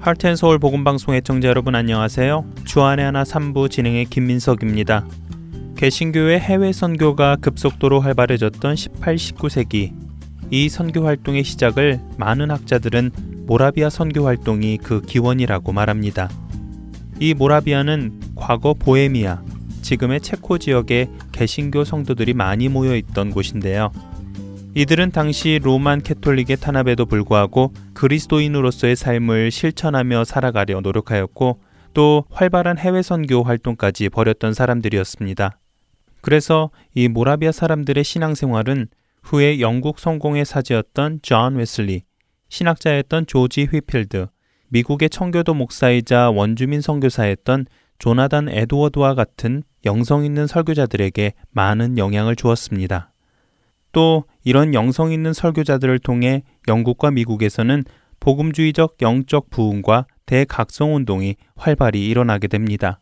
하트앤서울 복음방송 애청자 여러분 안녕하세요. 주안의 하나 3부 진행의 김민석입니다. 개신교의 해외 선교가 급속도로 활발해졌던 18, 19세기 이 선교 활동의 시작을 많은 학자들은 모라비아 선교 활동이 그 기원이라고 말합니다. 이 모라비아는 과거 보헤미아, 지금의 체코 지역에 개신교 성도들이 많이 모여 있던 곳인데요. 이들은 당시 로만 캐톨릭의 탄압에도 불구하고 그리스도인으로서의 삶을 실천하며 살아가려 노력하였고 또 활발한 해외 선교 활동까지 벌였던 사람들이었습니다. 그래서 이 모라비아 사람들의 신앙생활은 후에 영국 성공회 사제였던 존 웨슬리, 신학자였던 조지 휘필드, 미국의 청교도 목사이자 원주민 선교사였던 조나단 에드워드와 같은 영성 있는 설교자들에게 많은 영향을 주었습니다. 또 이런 영성 있는 설교자들을 통해 영국과 미국에서는 복음주의적 영적 부흥과 대각성 운동이 활발히 일어나게 됩니다.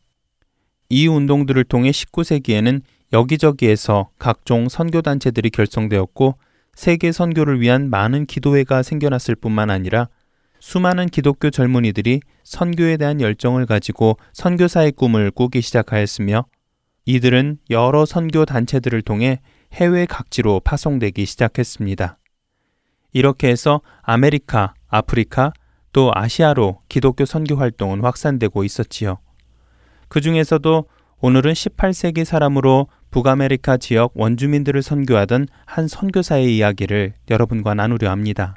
이 운동들을 통해 19세기에는 여기저기에서 각종 선교단체들이 결성되었고 세계 선교를 위한 많은 기도회가 생겨났을 뿐만 아니라 수많은 기독교 젊은이들이 선교에 대한 열정을 가지고 선교사의 꿈을 꾸기 시작하였으며 이들은 여러 선교 단체들을 통해 해외 각지로 파송되기 시작했습니다. 이렇게 해서 아메리카, 아프리카, 또 아시아로 기독교 선교 활동은 확산되고 있었지요. 그 중에서도 오늘은 18세기 사람으로 북아메리카 지역 원주민들을 선교하던 한 선교사의 이야기를 여러분과 나누려 합니다.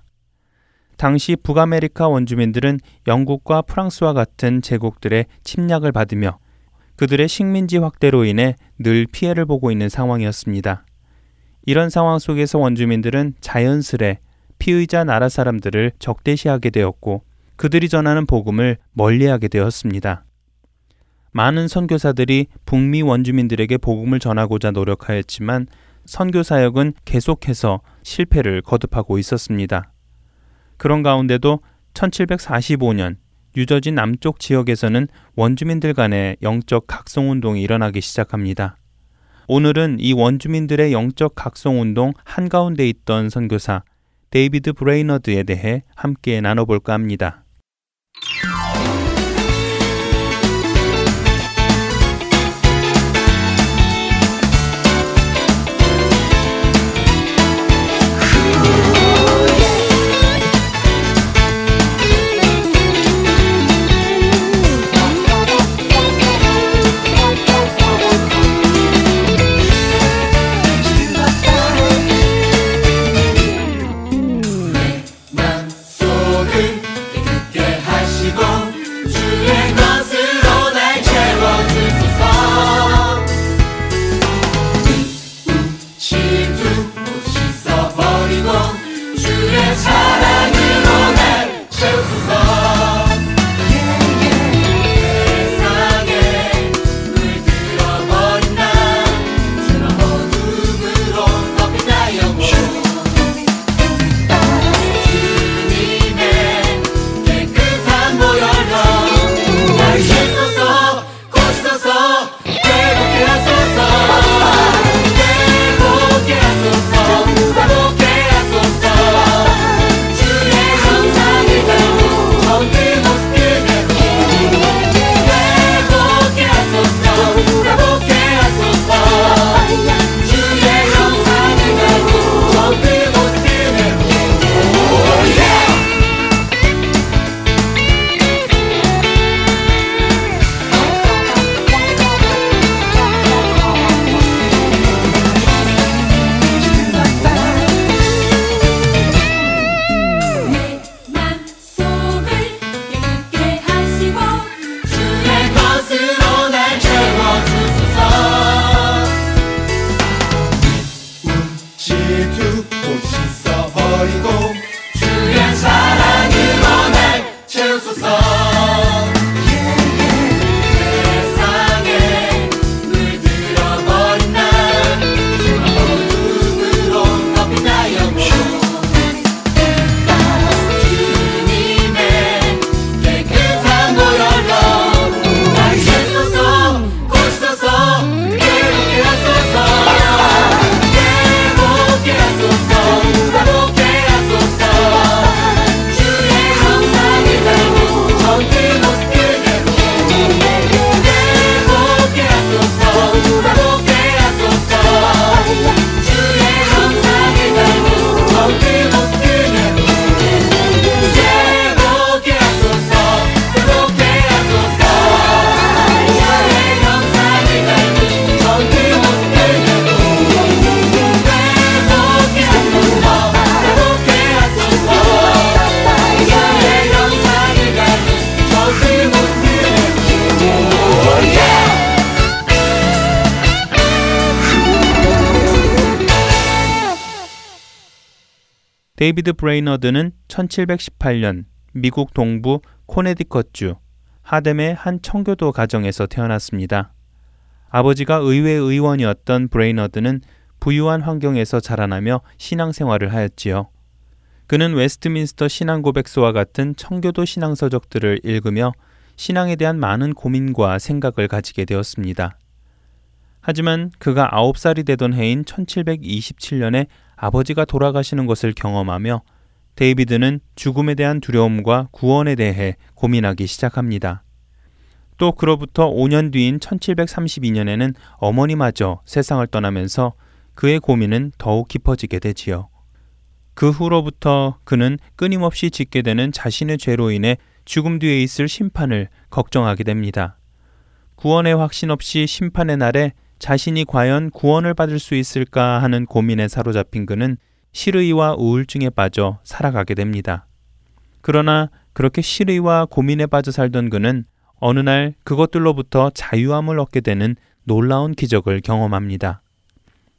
당시 북아메리카 원주민들은 영국과 프랑스와 같은 제국들의 침략을 받으며 그들의 식민지 확대로 인해 늘 피해를 보고 있는 상황이었습니다. 이런 상황 속에서 원주민들은 자연스레 피의자 나라 사람들을 적대시하게 되었고 그들이 전하는 복음을 멀리하게 되었습니다. 많은 선교사들이 북미 원주민들에게 복음을 전하고자 노력하였지만 선교 사역은 계속해서 실패를 거듭하고 있었습니다. 그런 가운데도 1745년 유저지 남쪽 지역에서는 원주민들 간의 영적 각성 운동이 일어나기 시작합니다. 오늘은 이 원주민들의 영적 각성 운동 한가운데 있던 선교사 데이비드 브레이너드에 대해 함께 나눠볼까 합니다. 데이비드 브레이너드는 1718년 미국 동부 코네디컷주 하뎀의 한 청교도 가정에서 태어났습니다. 아버지가 의회 의원이었던 브레이너드는 부유한 환경에서 자라나며 신앙생활을 하였지요. 그는 웨스트민스터 신앙 고백서와 같은 청교도 신앙 서적들을 읽으며 신앙에 대한 많은 고민과 생각을 가지게 되었습니다. 하지만 그가 9살이 되던 해인 1727년에 아버지가 돌아가시는 것을 경험하며 데이비드는 죽음에 대한 두려움과 구원에 대해 고민하기 시작합니다. 또 그로부터 5년 뒤인 1732년에는 어머니마저 세상을 떠나면서 그의 고민은 더욱 깊어지게 되지요. 그 후로부터 그는 끊임없이 짓게 되는 자신의 죄로 인해 죽음 뒤에 있을 심판을 걱정하게 됩니다. 구원의 확신 없이 심판의 날에 자신이 과연 구원을 받을 수 있을까 하는 고민에 사로잡힌 그는 실의와 우울증에 빠져 살아가게 됩니다. 그러나 그렇게 실의와 고민에 빠져 살던 그는 어느 날 그것들로부터 자유함을 얻게 되는 놀라운 기적을 경험합니다.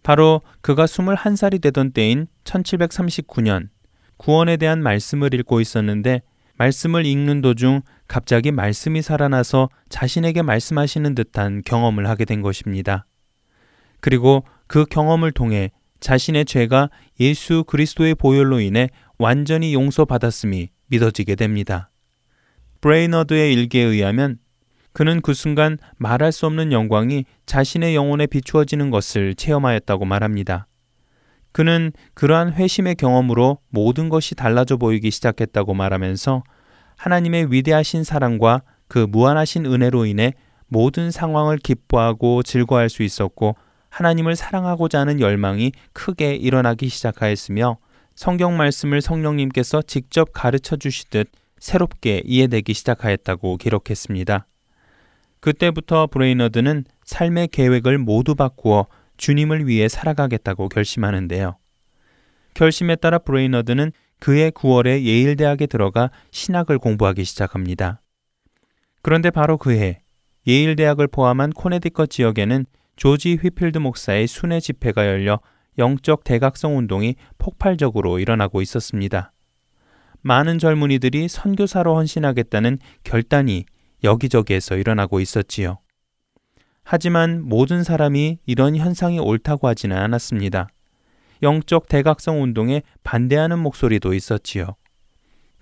바로 그가 21살이 되던 때인 1739년 구원에 대한 말씀을 읽고 있었는데 말씀을 읽는 도중 갑자기 말씀이 살아나서 자신에게 말씀하시는 듯한 경험을 하게 된 것입니다. 그리고 그 경험을 통해 자신의 죄가 예수 그리스도의 보혈로 인해 완전히 용서받았음이 믿어지게 됩니다. 브레이너드의 일기에 의하면 그는 그 순간 말할 수 없는 영광이 자신의 영혼에 비추어지는 것을 체험하였다고 말합니다. 그는 그러한 회심의 경험으로 모든 것이 달라져 보이기 시작했다고 말하면서 하나님의 위대하신 사랑과 그 무한하신 은혜로 인해 모든 상황을 기뻐하고 즐거워할 수 있었고 하나님을 사랑하고자 하는 열망이 크게 일어나기 시작하였으며 성경 말씀을 성령님께서 직접 가르쳐 주시듯 새롭게 이해되기 시작하였다고 기록했습니다. 그때부터 브레이너드는 삶의 계획을 모두 바꾸어 주님을 위해 살아가겠다고 결심하는데요. 결심에 따라 브레이너드는 그해 9월에 예일대학에 들어가 신학을 공부하기 시작합니다. 그런데 바로 그해 예일대학을 포함한 코네디컷 지역에는 조지 휘필드 목사의 순회 집회가 열려 영적 대각성 운동이 폭발적으로 일어나고 있었습니다. 많은 젊은이들이 선교사로 헌신하겠다는 결단이 여기저기에서 일어나고 있었지요. 하지만 모든 사람이 이런 현상이 옳다고 하지는 않았습니다. 영적 대각성 운동에 반대하는 목소리도 있었지요.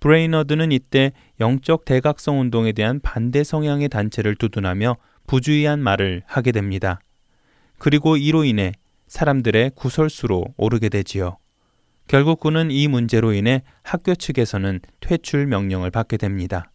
브레이너드는 이때 영적 대각성 운동에 대한 반대 성향의 단체를 두둔하며 부주의한 말을 하게 됩니다. 그리고 이로 인해 사람들의 구설수로 오르게 되지요. 결국 그는 이 문제로 인해 학교 측에서는 퇴출 명령을 받게 됩니다.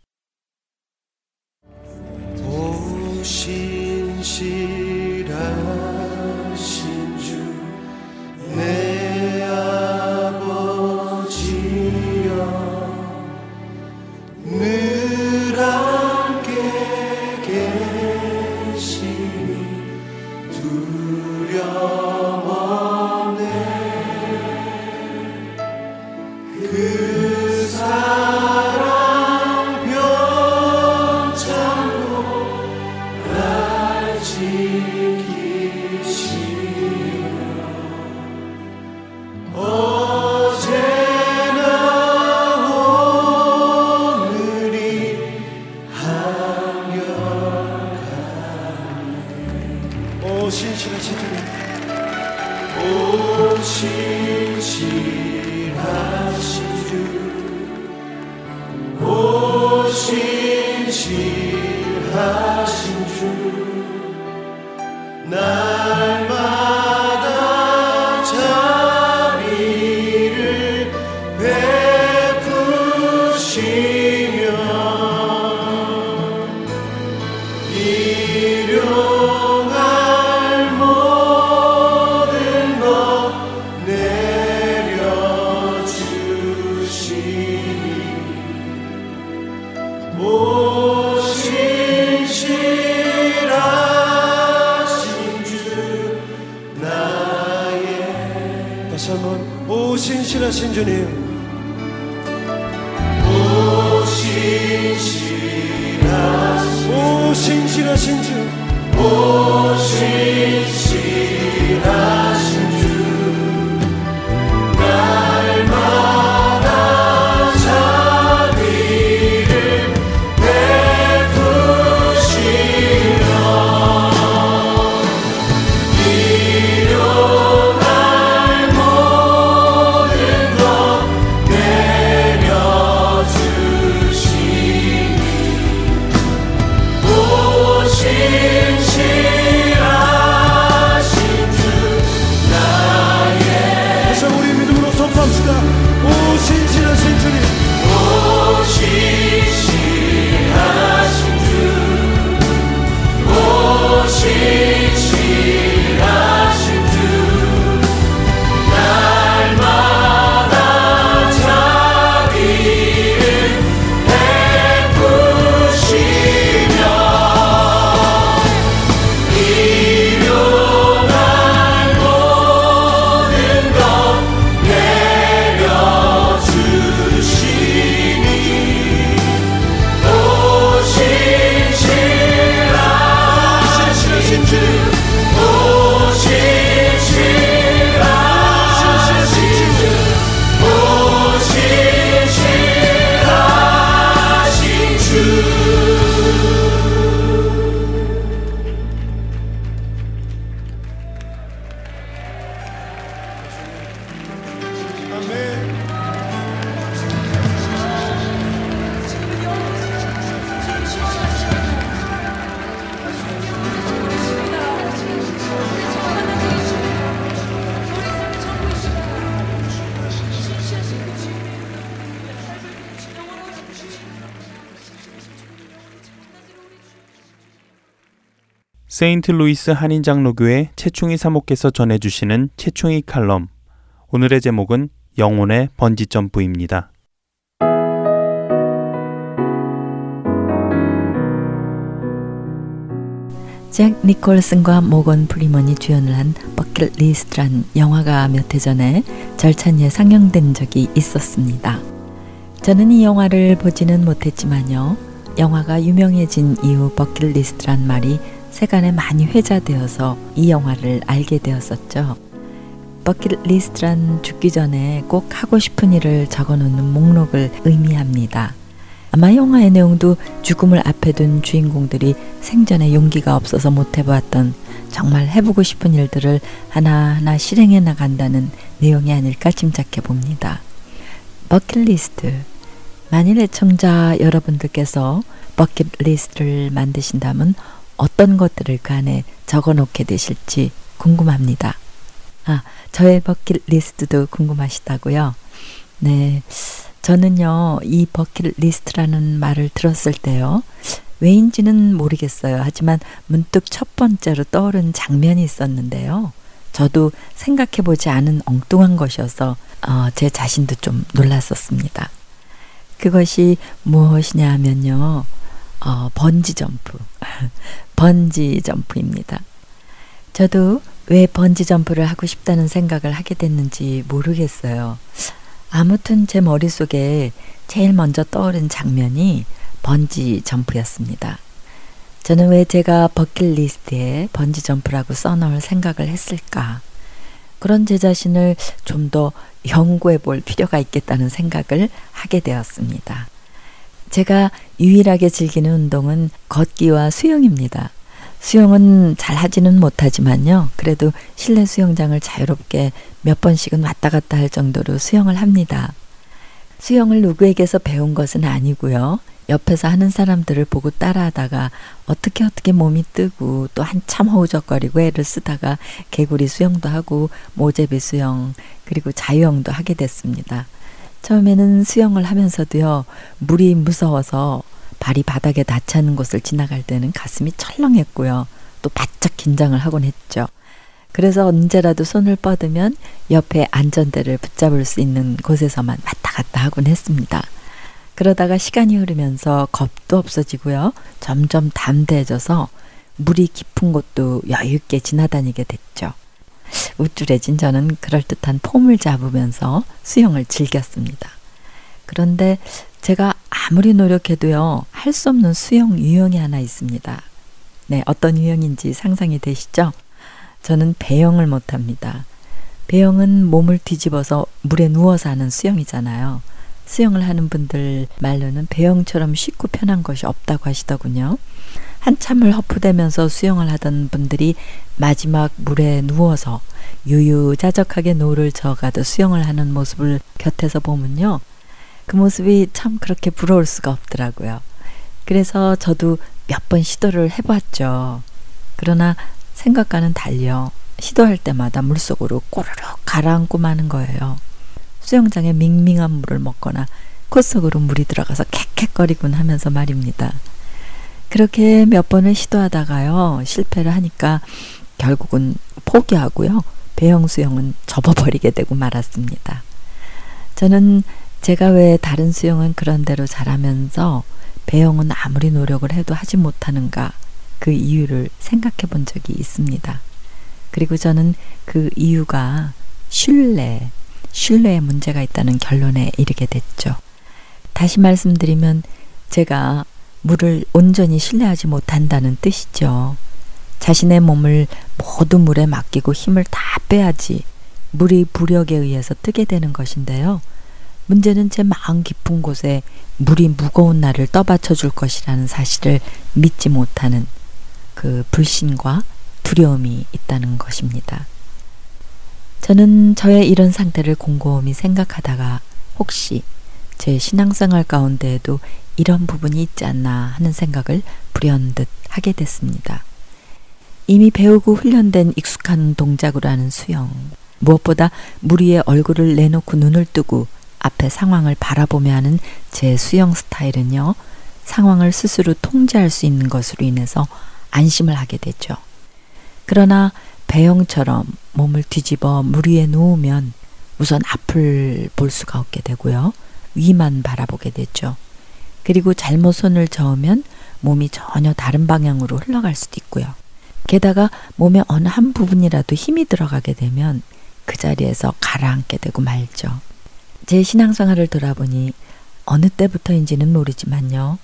세인트루이스 한인장로교회 최충희 사목께서 전해주시는 최충희 칼럼. 오늘의 제목은 영혼의 번지점프입니다. 잭 니콜슨과 모건 프리먼이 주연을 한 버킷리스트란 영화가 몇 해 전에 절찬리에 상영된 적이 있었습니다. 저는 이 영화를 보지는 못했지만요. 영화가 유명해진 이후 버킷리스트란 말이 세간에 많이 회자되어서 이 영화를 알게 되었었죠. 버킷리스트란 죽기 전에 꼭 하고 싶은 일을 적어놓는 목록을 의미합니다. 아마 영화의 내용도 죽음을 앞에 둔 주인공들이 생전에 용기가 없어서 못 해보았던 정말 해보고 싶은 일들을 하나하나 실행해 나간다는 내용이 아닐까 짐작해 봅니다. 버킷리스트. 만일 애청자 여러분들께서 버킷리스트를 만드신다면 어떤 것들을 그 안에 적어 놓게 되실지 궁금합니다. 아, 저의 버킷 리스트도 궁금하시다고요? 네. 저는요, 이 버킷 리스트라는 말을 들었을 때요, 왜인지는 모르겠어요. 하지만 문득 첫 번째로 떠오른 장면이 있었는데요. 저도 생각해 보지 않은 엉뚱한 것이어서 어, 제 자신도 좀 놀랐었습니다. 그것이 무엇이냐 하면요. 어, 번지 점프. 번지 점프입니다. 저도 왜 번지 점프를 하고 싶다는 생각을 하게 됐는지 모르겠어요. 아무튼 제 머릿속에 제일 먼저 떠오른 장면이 번지 점프였습니다. 저는 왜 제가 버킷리스트에 번지 점프라고 써놓을 생각을 했을까? 그런 제 자신을 좀 더 연구해 볼 필요가 있겠다는 생각을 하게 되었습니다. 제가 유일하게 즐기는 운동은 걷기와 수영입니다. 수영은 잘 하지는 못하지만요. 그래도 실내 수영장을 자유롭게 몇 번씩은 왔다 갔다 할 정도로 수영을 합니다. 수영을 누구에게서 배운 것은 아니고요. 옆에서 하는 사람들을 보고 따라하다가 어떻게 어떻게 몸이 뜨고 또 한참 허우적거리고 애를 쓰다가 개구리 수영도 하고 모제비 수영 그리고 자유형도 하게 됐습니다. 처음에는 수영을 하면서도요, 물이 무서워서 발이 바닥에 닿지 않는 곳을 지나갈 때는 가슴이 철렁했고요. 또 바짝 긴장을 하곤 했죠. 그래서 언제라도 손을 뻗으면 옆에 안전대를 붙잡을 수 있는 곳에서만 왔다 갔다 하곤 했습니다. 그러다가 시간이 흐르면서 겁도 없어지고요. 점점 담대해져서 물이 깊은 곳도 여유있게 지나다니게 됐죠. 우쭐해진 저는 그럴듯한 폼을 잡으면서 수영을 즐겼습니다. 그런데 제가 아무리 노력해도요, 할 수 없는 수영 유형이 하나 있습니다. 네, 어떤 유형인지 상상이 되시죠? 저는 배영을 못합니다. 배영은 몸을 뒤집어서 물에 누워서 하는 수영이잖아요. 수영을 하는 분들 말로는 배영처럼 쉽고 편한 것이 없다고 하시더군요. 한참을 어푸대면서 수영을 하던 분들이 마지막 물에 누워서 유유자적하게 노를 저어가듯 수영을 하는 모습을 곁에서 보면요. 그 모습이 참 그렇게 부러울 수가 없더라고요. 그래서 저도 몇 번 시도를 해봤죠. 그러나 생각과는 달리 시도할 때마다 물속으로 꼬르륵 가라앉고 마는 거예요. 수영장에 밍밍한 물을 먹거나 콧속으로 물이 들어가서 캑캑거리곤 하면서 말입니다. 그렇게 몇 번을 시도하다가요, 실패를 하니까 결국은 포기하고요, 배영 수영은 접어버리게 되고 말았습니다. 저는 제가 왜 다른 수영은 그런 대로 잘하면서 배영은 아무리 노력을 해도 하지 못하는가 그 이유를 생각해 본 적이 있습니다. 그리고 저는 그 이유가 신뢰, 신뢰에 문제가 있다는 결론에 이르게 됐죠. 다시 말씀드리면 제가 물을 온전히 신뢰하지 못한다는 뜻이죠. 자신의 몸을 모두 물에 맡기고 힘을 다 빼야지 물이 부력에 의해서 뜨게 되는 것인데요. 문제는 제 마음 깊은 곳에 물이 무거운 나를 떠받쳐 줄 것이라는 사실을 믿지 못하는 그 불신과 두려움이 있다는 것입니다. 저는 저의 이런 상태를 곰곰이 생각하다가 혹시 제 신앙생활 가운데에도 이런 부분이 있지 않나 하는 생각을 불현듯 하게 됐습니다. 이미 배우고 훈련된 익숙한 동작으로 하는 수영. 무엇보다 물 위에 얼굴을 내놓고 눈을 뜨고 앞에 상황을 바라보며 하는 제 수영 스타일은요, 상황을 스스로 통제할 수 있는 것으로 인해서 안심을 하게 되죠. 그러나 배영처럼 몸을 뒤집어 물 위에 누우면 우선 앞을 볼 수가 없게 되고요. 위만 바라보게 되죠. 그리고 잘못 손을 저으면 몸이 전혀 다른 방향으로 흘러갈 수도 있고요. 게다가 몸의 어느 한 부분이라도 힘이 들어가게 되면 그 자리에서 가라앉게 되고 말죠. 제 신앙생활을 돌아보니 어느 때부터인지는 모르지만요.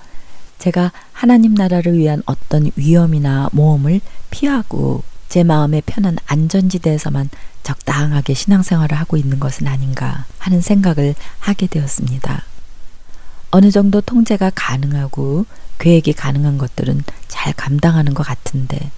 제가 하나님 나라를 위한 어떤 위험이나 모험을 피하고 제 마음의 편한 안전지대에서만 적당하게 신앙생활을 하고 있는 것은 아닌가 하는 생각을 하게 되었습니다. 어느 정도 통제가 가능하고 계획이 가능한 것들은 잘 감당하는 것 같은데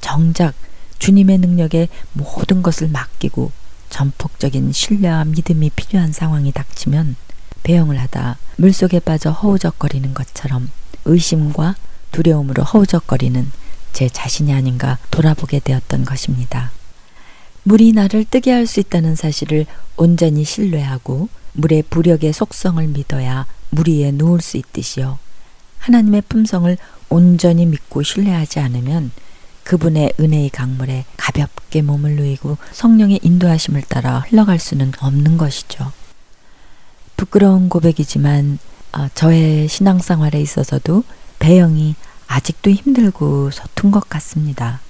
정작 주님의 능력에 모든 것을 맡기고 전폭적인 신뢰와 믿음이 필요한 상황이 닥치면 배영을 하다 물속에 빠져 허우적거리는 것처럼 의심과 두려움으로 허우적거리는 제 자신이 아닌가 돌아보게 되었던 것입니다. 물이 나를 뜨게 할 수 있다는 사실을 온전히 신뢰하고 물의 부력의 속성을 믿어야 물 위에 누울 수 있듯이요. 하나님의 품성을 온전히 믿고 신뢰하지 않으면 그분의 은혜의 강물에 가볍게 몸을 누이고 성령의 인도하심을 따라 흘러갈 수는 없는 것이죠. 부끄러운 고백이지만 어, 저의 신앙생활에 있어서도 배영이 아직도 힘들고 서툰 것 같습니다.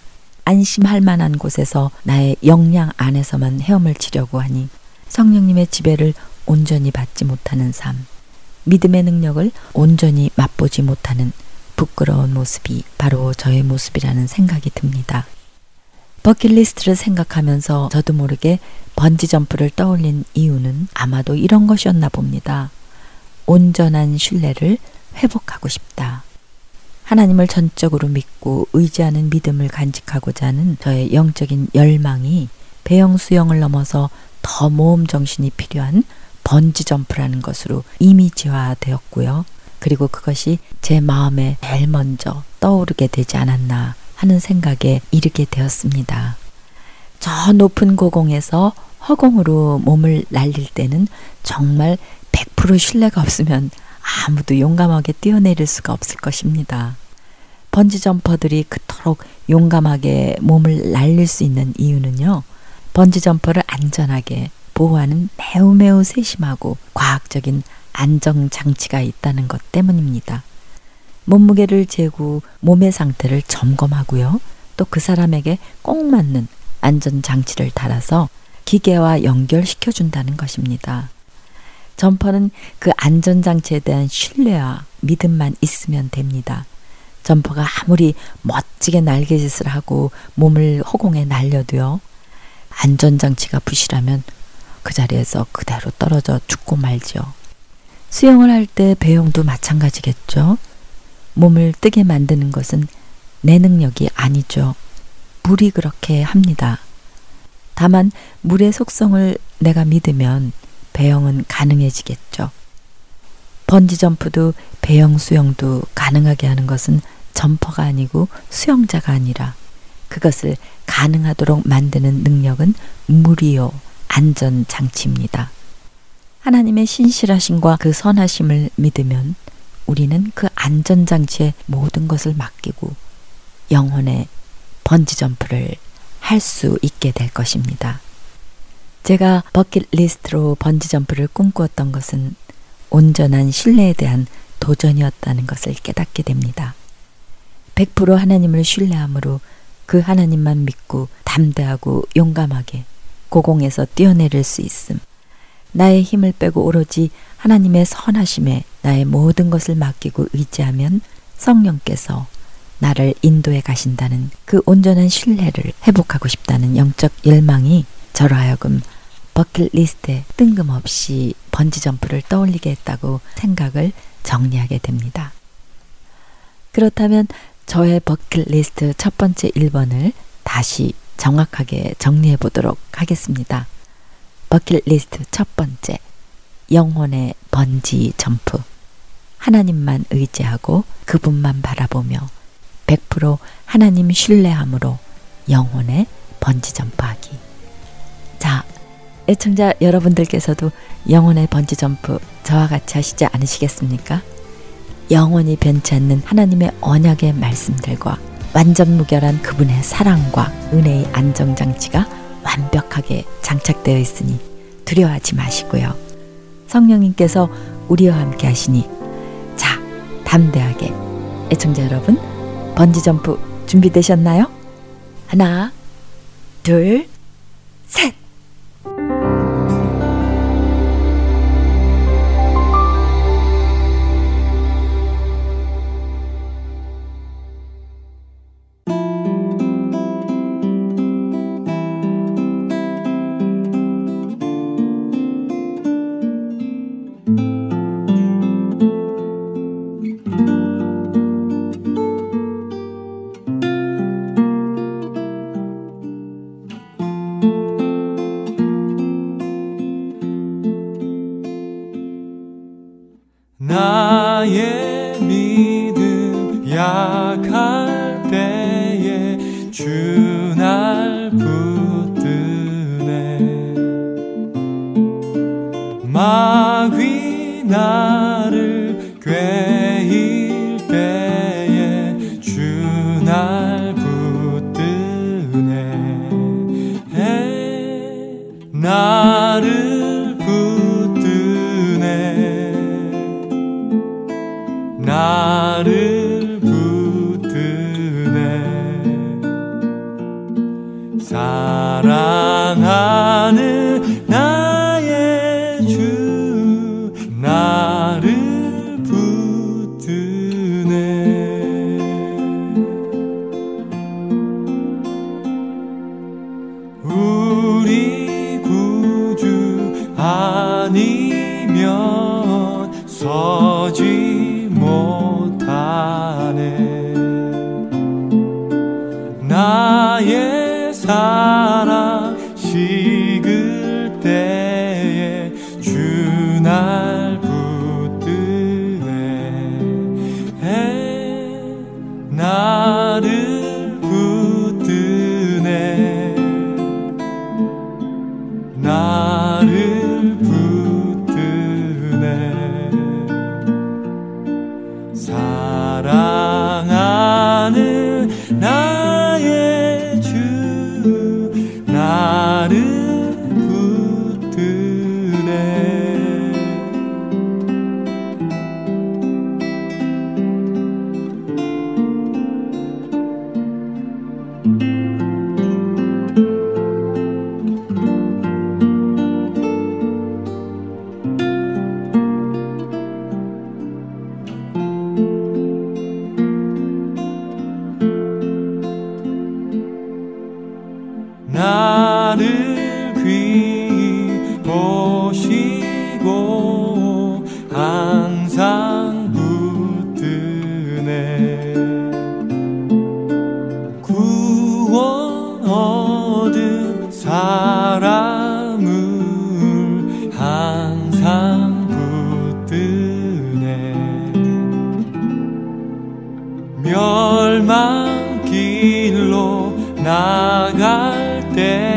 안심할 만한 곳에서 나의 역량 안에서만 헤엄을 치려고 하니 성령님의 지배를 온전히 받지 못하는 삶, 믿음의 능력을 온전히 맛보지 못하는 부끄러운 모습이 바로 저의 모습이라는 생각이 듭니다. 버킷리스트를 생각하면서 저도 모르게 번지점프를 떠올린 이유는 아마도 이런 것이었나 봅니다. 온전한 신뢰를 회복하고 싶다. 하나님을 전적으로 믿고 의지하는 믿음을 간직하고자 하는 저의 영적인 열망이 배영 수영을 넘어서 더 모험 정신이 필요한 번지 점프라는 것으로 이미지화 되었고요. 그리고 그것이 제 마음에 제일 먼저 떠오르게 되지 않았나 하는 생각에 이르게 되었습니다. 저 높은 고공에서 허공으로 몸을 날릴 때는 정말 100% 신뢰가 없으면 아무도 용감하게 뛰어내릴 수가 없을 것입니다. 번지점퍼들이 그토록 용감하게 몸을 날릴 수 있는 이유는요. 번지점퍼를 안전하게 보호하는 매우 매우 세심하고 과학적인 안정 장치가 있다는 것 때문입니다. 몸무게를 재고 몸의 상태를 점검하고요. 또 그 사람에게 꼭 맞는 안전 장치를 달아서 기계와 연결시켜 준다는 것입니다. 점퍼는 그 안전 장치에 대한 신뢰와 믿음만 있으면 됩니다. 점퍼가 아무리 멋지게 날개짓을 하고 몸을 허공에 날려도요. 안전장치가 부실하면 그 자리에서 그대로 떨어져 죽고 말죠. 수영을 할 때 배영도 마찬가지겠죠. 몸을 뜨게 만드는 것은 내 능력이 아니죠. 물이 그렇게 합니다. 다만 물의 속성을 내가 믿으면 배영은 가능해지겠죠. 번지점프도 배영 수영도 가능하게 하는 것은 점퍼가 아니고 수영자가 아니라 그것을 가능하도록 만드는 능력은 물이요 안전장치입니다. 하나님의 신실하심과 그 선하심을 믿으면 우리는 그 안전장치에 모든 것을 맡기고 영혼의 번지점프를 할 수 있게 될 것입니다. 제가 버킷리스트로 번지점프를 꿈꾸었던 것은 온전한 신뢰에 대한 도전이었다는 것을 깨닫게 됩니다. 100% 하나님을 신뢰함으로 그 하나님만 믿고 담대하고 용감하게 고공에서 뛰어내릴 수 있음. 나의 힘을 빼고 오로지 하나님의 선하심에 나의 모든 것을 맡기고 의지하면 성령께서 나를 인도해 가신다는 그 온전한 신뢰를 회복하고 싶다는 영적 열망이 저로 하여금 버킷리스트에 뜬금없이 번지점프를 떠올리게 했다고 생각을 정리하게 됩니다. 그렇다면 저의 버킷리스트 첫 번째 1번을 다시 정확하게 정리해 보도록 하겠습니다. 버킷리스트 첫 번째. 영혼의 번지 점프. 하나님만 의지하고 그분만 바라보며 100% 하나님 신뢰함으로 영혼의 번지 점프하기. 자, 애청자 여러분들께서도 영혼의 번지 점프 저와 같이 하시지 않으시겠습니까? 영원히 변치 않는 하나님의 언약의 말씀들과 완전 무결한 그분의 사랑과 은혜의 안정장치가 완벽하게 장착되어 있으니 두려워하지 마시고요. 성령님께서 우리와 함께 하시니 자, 담대하게 애청자 여러분 번지점프 준비되셨나요? 하나, 둘, 셋! 멸망길로 나갈 때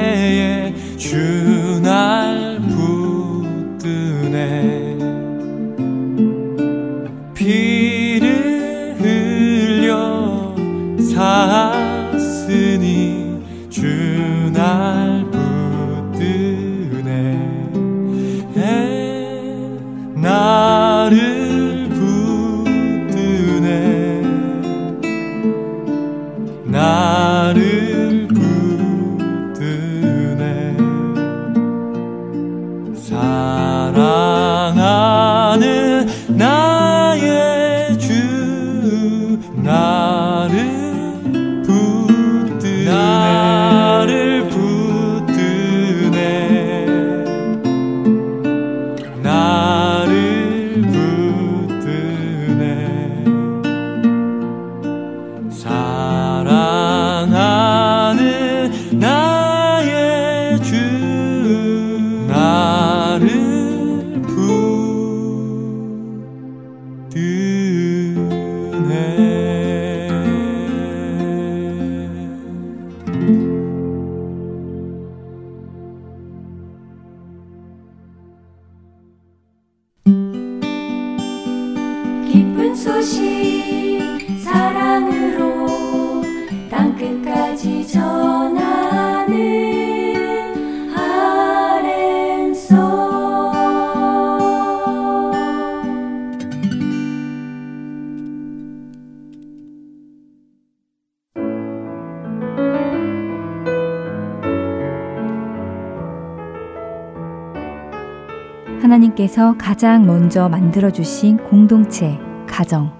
하나님께서 가장 먼저 만들어주신 공동체, 가정.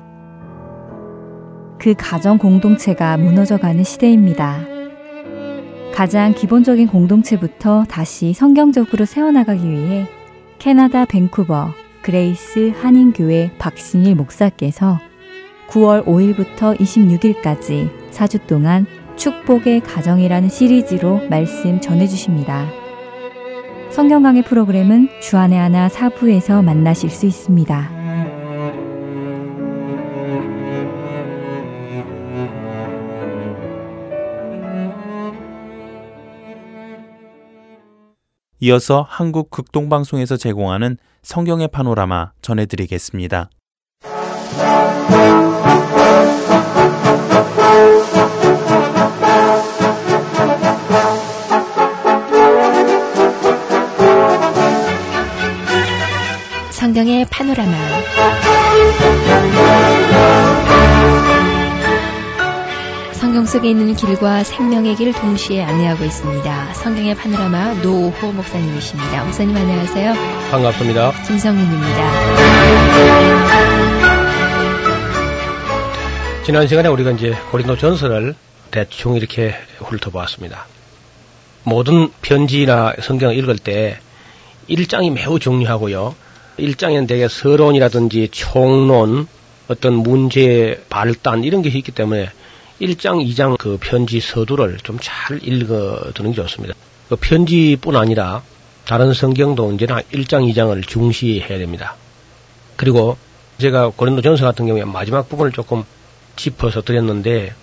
그 가정 공동체가 무너져가는 시대입니다. 가장 기본적인 공동체부터 다시 성경적으로 세워나가기 위해 캐나다 밴쿠버 그레이스 한인교회 박신일 목사께서 9월 5일부터 26일까지 4주 동안 축복의 가정이라는 시리즈로 말씀 전해주십니다. 성경 강의 프로그램은 주안의 하나 사부에서 만나실 수 있습니다. 이어서 한국 극동방송에서 제공하는 성경의 파노라마 전해드리겠습니다. 성경의 파노라마. 성경 속에 있는 길과 생명의 길 동시에 안내하고 있습니다. 성경의 파노라마 노호 목사님이십니다. 목사님 안녕하세요. 반갑습니다. 김성민입니다. 지난 시간에 우리가 이제 고린도 전설을 대충 이렇게 훑어보았습니다. 모든 편지나 성경을 읽을 때 1장이 매우 중요하고요. 1장에는 대개 서론이라든지 총론, 어떤 문제 발단 이런 게 있기 때문에 1장, 2장 그 편지 서두를 좀 잘 읽어두는 게 좋습니다. 그 편지뿐 아니라 다른 성경도 언제나 1장, 2장을 중시해야 됩니다. 그리고 제가 고린도 전서 같은 경우에 마지막 부분을 조금 짚어서 드렸는데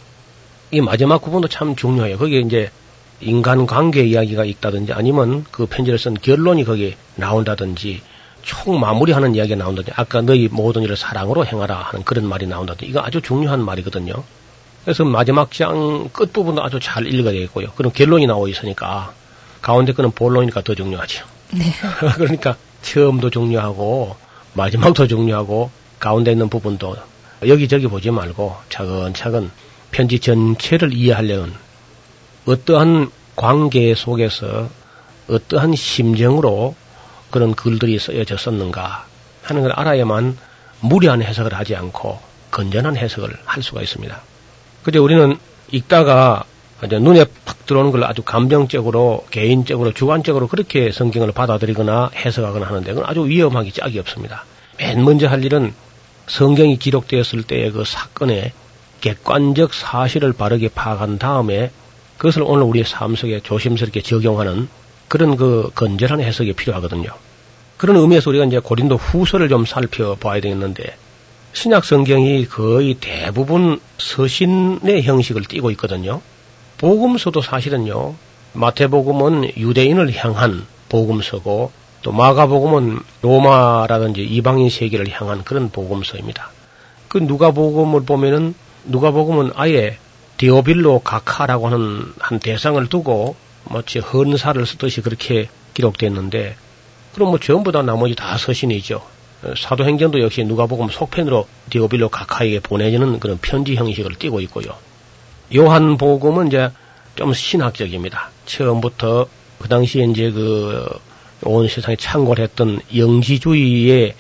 이 마지막 부분도 참 중요해요. 거기에 이제 인간 관계 이야기가 있다든지 아니면 그 편지를 쓴 결론이 거기에 나온다든지 총 마무리하는 이야기가 나온다든지 아까 너희 모든 일을 사랑으로 행하라 하는 그런 말이 나온다든지 이거 아주 중요한 말이거든요. 그래서 마지막 장 끝부분도 아주 잘 읽어야 되겠고요. 그럼 결론이 나와 있으니까 가운데 거는 본론이니까 더 중요하죠. 네. 그러니까 처음도 중요하고 마지막도 중요하고 가운데 있는 부분도 여기저기 보지 말고 차근차근 편지 전체를 이해하려는 어떠한 관계 속에서 어떠한 심정으로 그런 글들이 쓰여졌었는가 하는 걸 알아야만 무리한 해석을 하지 않고 건전한 해석을 할 수가 있습니다. 그제 우리는 읽다가 눈에 팍 들어오는 걸 아주 감정적으로, 개인적으로, 주관적으로 그렇게 성경을 받아들이거나 해석하거나 하는데 그건 아주 위험하기 짝이 없습니다. 맨 먼저 할 일은 성경이 기록되었을 때의 그 사건의 객관적 사실을 바르게 파악한 다음에 그것을 오늘 우리의 삶 속에 조심스럽게 적용하는 그런 그 건전한 해석이 필요하거든요. 그런 의미에서 우리가 이제 고린도 후서를 좀 살펴봐야 되겠는데 신약 성경이 거의 대부분 서신의 형식을 띠고 있거든요. 복음서도 사실은요. 마태복음은 유대인을 향한 복음서고 또 마가복음은 로마라든지 이방인 세계를 향한 그런 복음서입니다. 그 누가복음을 보면은 누가복음은 아예 디오빌로 가카라고 하는 한 대상을 두고 마치 헌사를 쓰듯이 그렇게 기록됐는데 그럼 뭐 전부 다 나머지 다 서신이죠. 사도행전도 역시 누가복음 속편으로 디오빌로 가카에게 보내지는 그런 편지 형식을 띠고 있고요. 요한복음은 이제 좀 신학적입니다. 처음부터 그 당시에 이제 그 온 세상에 창궐했던 영지주의의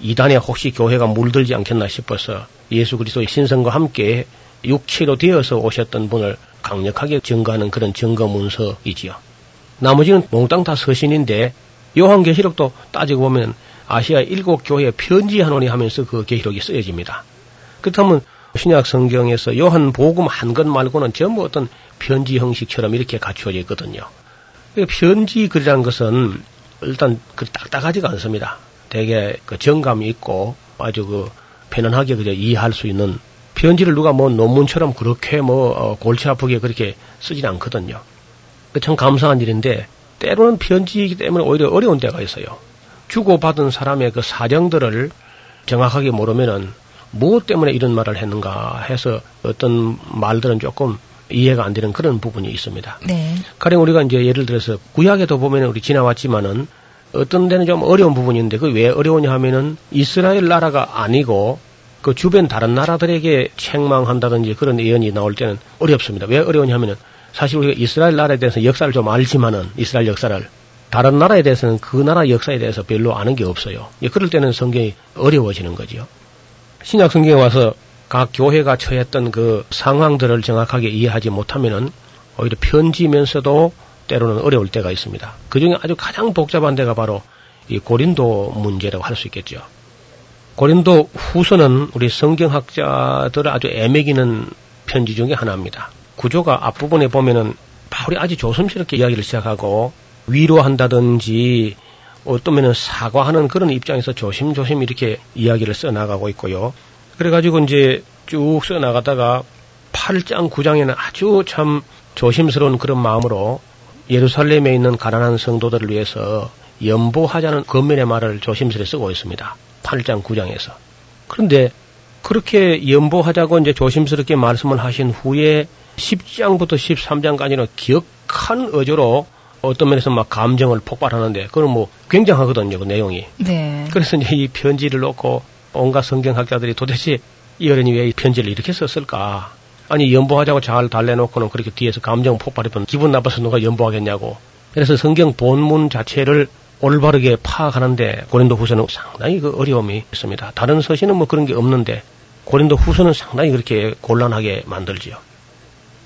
이단에 혹시 교회가 물들지 않겠나 싶어서 예수 그리스도의 신성과 함께 육체로 되어서 오셨던 분을 강력하게 증거하는 그런 증거 문서이지요. 나머지는 몽땅 다 서신인데 요한계시록도 따지고 보면 아시아 일곱 교회에 편지하노니 하면서 그 계시록이 쓰여집니다. 그렇다면 신약 성경에서 요한 복음 한 것 말고는 전부 어떤 편지 형식처럼 이렇게 갖추어져 있거든요. 편지 글이라는 것은 일단 그 딱딱하지가 않습니다. 되게 그 정감이 있고 아주 그 편안하게 그저 이해할 수 있는 편지를 누가 뭐 논문처럼 그렇게 뭐 어, 골치 아프게 그렇게 쓰진 않거든요. 참 감사한 일인데 때로는 편지이기 때문에 오히려 어려운 때가 있어요. 주고받은 사람의 그 사정들을 정확하게 모르면은 무엇 때문에 이런 말을 했는가 해서 어떤 말들은 조금 이해가 안 되는 그런 부분이 있습니다. 네. 가령 우리가 이제 예를 들어서 구약에도 보면 우리 지나왔지만은 어떤 데는 좀 어려운 부분인데 그 왜 어려우냐 하면은 이스라엘 나라가 아니고 그 주변 다른 나라들에게 책망한다든지 그런 예언이 나올 때는 어렵습니다. 왜 어려우냐 하면은 사실 우리가 이스라엘 나라에 대해서 역사를 좀 알지만은 이스라엘 역사를 다른 나라에 대해서는 그 나라 역사에 대해서 별로 아는 게 없어요. 예, 그럴 때는 성경이 어려워지는 거죠. 신약 성경에 와서 각 교회가 처했던 그 상황들을 정확하게 이해하지 못하면은 오히려 편지면서도 때로는 어려울 때가 있습니다. 그 중에 아주 가장 복잡한 데가 바로 이 고린도 문제라고 할 수 있겠죠. 고린도 후서는 우리 성경학자들 아주 애매기는 편지 중에 하나입니다. 구조가 앞부분에 보면은 바울이 아주 조심스럽게 이야기를 시작하고 위로한다든지 어떠면은 사과하는 그런 입장에서 조심조심 이렇게 이야기를 써나가고 있고요. 그래가지고 이제 쭉 써나가다가 8장, 9장에는 아주 참 조심스러운 그런 마음으로 예루살렘에 있는 가난한 성도들을 위해서 연보하자는 겉면의 말을 조심스레 쓰고 있습니다. 8장 9장에서. 그런데 그렇게 연보하자고 이제 조심스럽게 말씀을 하신 후에 10장부터 13장까지는 기억한 어조로 어떤 면에서 막 감정을 폭발하는데 그건 뭐 굉장하거든요 그 내용이. 네. 그래서 이제 이 편지를 놓고 온갖 성경학자들이 도대체 이 어른이 왜 이 편지를 이렇게 썼을까? 아니 연보하자고 잘 달래놓고는 그렇게 뒤에서 감정 폭발했던 기분 나빠서 누가 연보하겠냐고. 그래서 성경 본문 자체를 올바르게 파악하는데 고린도 후서는 상당히 그 어려움이 있습니다. 다른 서신은 뭐 그런 게 없는데 고린도 후서는 상당히 그렇게 곤란하게 만들지요.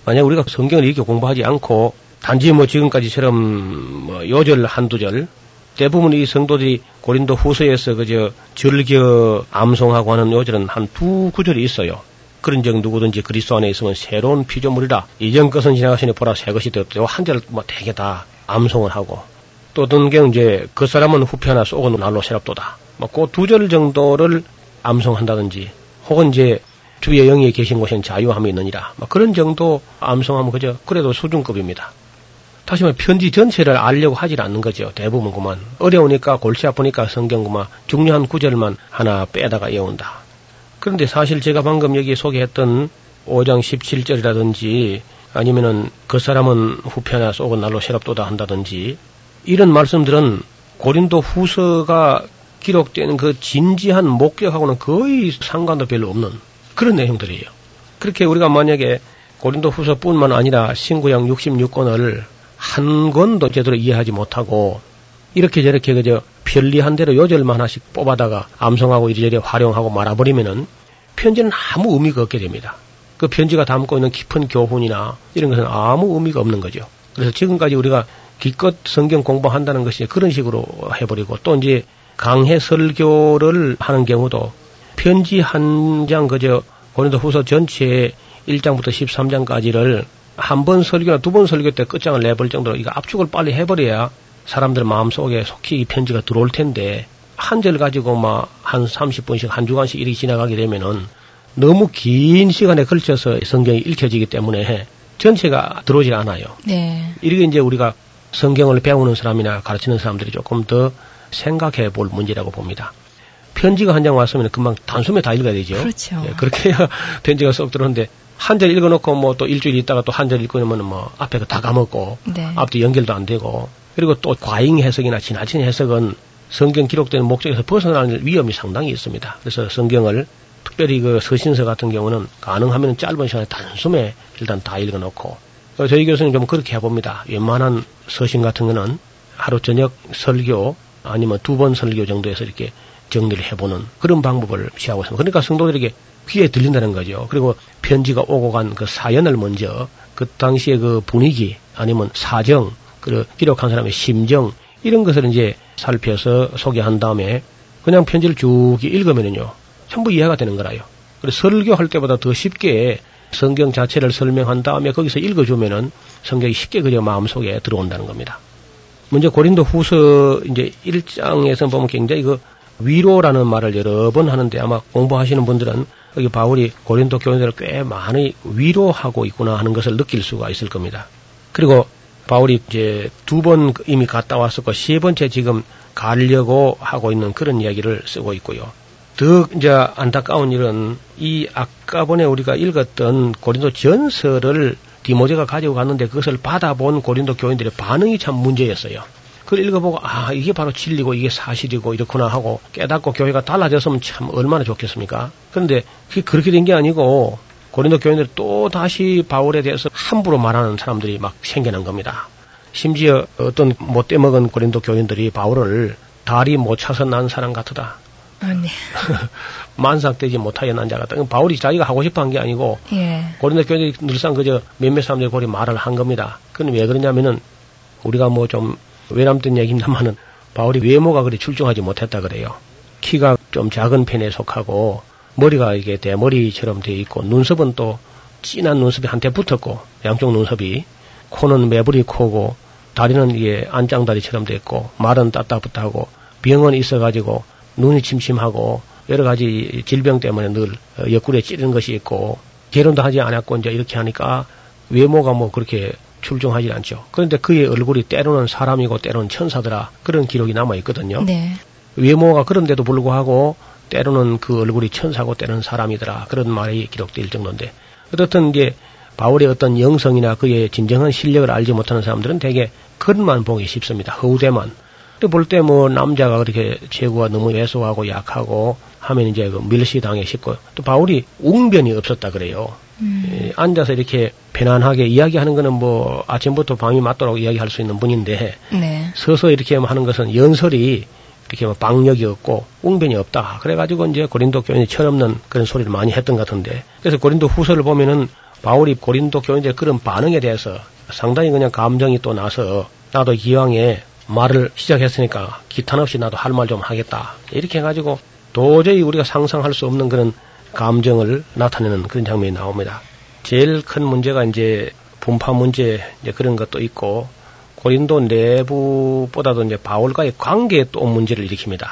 만약 우리가 성경을 이렇게 공부하지 않고 단지 뭐 지금까지처럼 뭐 요절 한두 절 대부분 이 성도들이 고린도 후서에서 그저 절겨 암송하고 하는 요절은 한 두 구절이 있어요. 그런 적 누구든지 그리스도 안에 있으면 새로운 피조물이라 이전 것은 지나가시니 보라 새 것이 되었다. 한절 뭐 되게 다 암송을 하고 또 경우 이제 그 사람은 후편나 쏘고 날로 새롭도다. 뭐그 두 절 정도를 암송한다든지 혹은 이제 주의 영이 계신 곳엔 자유함이 있느니라. 뭐 그런 정도 암송하면 그저 그래도 수준급입니다. 다시 말해 편지 전체를 알려고 하질 않는 거죠. 대부분 그만 어려우니까 골치 아프니까 성경 그만 중요한 구절만 하나 빼다가 외운다. 그런데 사실 제가 방금 여기 소개했던 5장 17절이라든지 아니면은 그 사람은 후편나 쏘고 날로 새롭도다 한다든지 이런 말씀들은 고린도 후서가 기록된 그 진지한 목격하고는 거의 상관도 별로 없는 그런 내용들이에요. 그렇게 우리가 만약에 고린도 후서뿐만 아니라 신구약 66권을 한 권도 제대로 이해하지 못하고 이렇게 저렇게 그저 편리한 대로 요절만 하나씩 뽑아다가 암송하고 이리저리 활용하고 말아버리면은 편지는 아무 의미가 없게 됩니다. 그 편지가 담고 있는 깊은 교훈이나 이런 것은 아무 의미가 없는 거죠. 그래서 지금까지 우리가 기껏 성경 공부한다는 것이 그런 식으로 해버리고 또 이제 강해 설교를 하는 경우도 편지 한 장 그저 고린도 후서 전체 1장부터 13장까지를 한 번 설교나 두 번 설교 때 끝장을 내볼 정도로 이거 압축을 빨리 해버려야 사람들 마음속에 속히 이 편지가 들어올 텐데 한 절 가지고 막 한 30분씩 한 주간씩 이렇게 지나가게 되면은 너무 긴 시간에 걸쳐서 성경이 읽혀지기 때문에 전체가 들어오질 않아요. 네. 이렇게 이제 우리가 성경을 배우는 사람이나 가르치는 사람들이 조금 더 생각해 볼 문제라고 봅니다. 편지가 한 장 왔으면 금방 단숨에 다 읽어야 되죠. 그렇죠. 예, 그렇게 해야 편지가 쏙 들어오는데 한 절 읽어놓고 뭐 또 일주일 있다가 또 한 절 읽고 나면 뭐 앞에 다 까먹고 네. 앞뒤 연결도 안 되고 그리고 또 과잉 해석이나 지나친 해석은 성경 기록되는 목적에서 벗어나는 위험이 상당히 있습니다. 그래서 성경을 특별히 그 서신서 같은 경우는 가능하면 짧은 시간에 단숨에 일단 다 읽어놓고 저희 교수님 좀 그렇게 해봅니다. 웬만한 서신 같은 거는 하루 저녁 설교 아니면 두 번 설교 정도에서 이렇게 정리를 해보는 그런 방법을 취하고 있습니다. 그러니까 성도들에게 귀에 들린다는 거죠. 그리고 편지가 오고 간 그 사연을 먼저 그 당시의 그 분위기 아니면 사정, 그 기록한 사람의 심정 이런 것을 이제 살펴서 소개한 다음에 그냥 편지를 쭉 읽으면은요 전부 이해가 되는 거라요. 그래서 설교할 때보다 더 쉽게 성경 자체를 설명한 다음에 거기서 읽어주면은 성경이 쉽게 그려 마음속에 들어온다는 겁니다. 먼저 고린도 후서 이제 1장에서 보면 굉장히 그 위로라는 말을 여러 번 하는데 아마 공부하시는 분들은 여기 바울이 고린도 교인들을 꽤 많이 위로하고 있구나 하는 것을 느낄 수가 있을 겁니다. 그리고 바울이 이제 두 번 이미 갔다 왔었고 세 번째 지금 가려고 하고 있는 그런 이야기를 쓰고 있고요. 더 이제 안타까운 일은 이 아까 번에 우리가 읽었던 고린도 전설을 디모데가 가지고 갔는데 그것을 받아본 고린도 교인들의 반응이 참 문제였어요. 그걸 읽어보고 아 이게 바로 진리고 이게 사실이고 이렇구나 하고 깨닫고 교회가 달라졌으면 참 얼마나 좋겠습니까? 그런데 그게 그렇게 된 게 아니고 고린도 교인들이 또 다시 바울에 대해서 함부로 말하는 사람들이 막 생겨난 겁니다. 심지어 어떤 못돼 먹은 고린도 교인들이 바울을 다리 못 차서 난 사람 같으다. 아, 네. 만삭되지 못하여 난자 같다. 바울이 자기가 하고 싶어 한 게 아니고 예. 고린도 교인들이 늘상 그저 몇몇 사람들이 고리 말을 한 겁니다. 그건 왜 그러냐면은 우리가 뭐 좀 외람된 얘기입니다만은 바울이 외모가 그리 출중하지 못했다 그래요. 키가 좀 작은 편에 속하고 머리가 이게 대머리처럼 되어 있고 눈썹은 또 진한 눈썹이 한테 붙었고 양쪽 눈썹이 코는 매부리 코고 다리는 이게 안짱다리처럼 됐고 말은 따따붙하고 병은 있어가지고 눈이 침침하고 여러 가지 질병 때문에 늘 옆구리에 찌르는 것이 있고 결혼도 하지 않았고 이제 이렇게 하니까 외모가 뭐 그렇게 출중하지 않죠. 그런데 그의 얼굴이 때로는 사람이고 때로는 천사더라 그런 기록이 남아 있거든요. 네. 외모가 그런데도 불구하고 때로는 그 얼굴이 천사고 때로는 사람이더라 그런 말이 기록될 정도인데 어떻든 이제 바울의 어떤 영성이나 그의 진정한 실력을 알지 못하는 사람들은 대개 그것만 보기 쉽습니다. 허우대만. 볼 때 뭐 남자가 그렇게 체구가 너무 왜소하고 약하고 하면 이제 그 밀시당해 싶고 또 바울이 웅변이 없었다 그래요. 음. 예, 앉아서 이렇게 편안하게 이야기하는 거는 뭐 아침부터 밤이 맞도록 이야기할 수 있는 분인데 네. 서서 이렇게 하는 것은 연설이 이렇게 뭐 방력이 없고 웅변이 없다. 그래가지고 이제 고린도 교인이 철없는 그런 소리를 많이 했던 것 같은데 그래서 고린도 후서를 보면은 바울이 고린도 교인들의 그런 반응에 대해서 상당히 그냥 감정이 또 나서 나도 기왕에 말을 시작했으니까 기탄 없이 나도 할 말 좀 하겠다. 이렇게 해가지고 도저히 우리가 상상할 수 없는 그런 감정을 나타내는 그런 장면이 나옵니다. 제일 큰 문제가 이제 분파 문제 이제 그런 것도 있고 고린도 내부보다도 이제 바울과의 관계에 또 문제를 일으킵니다.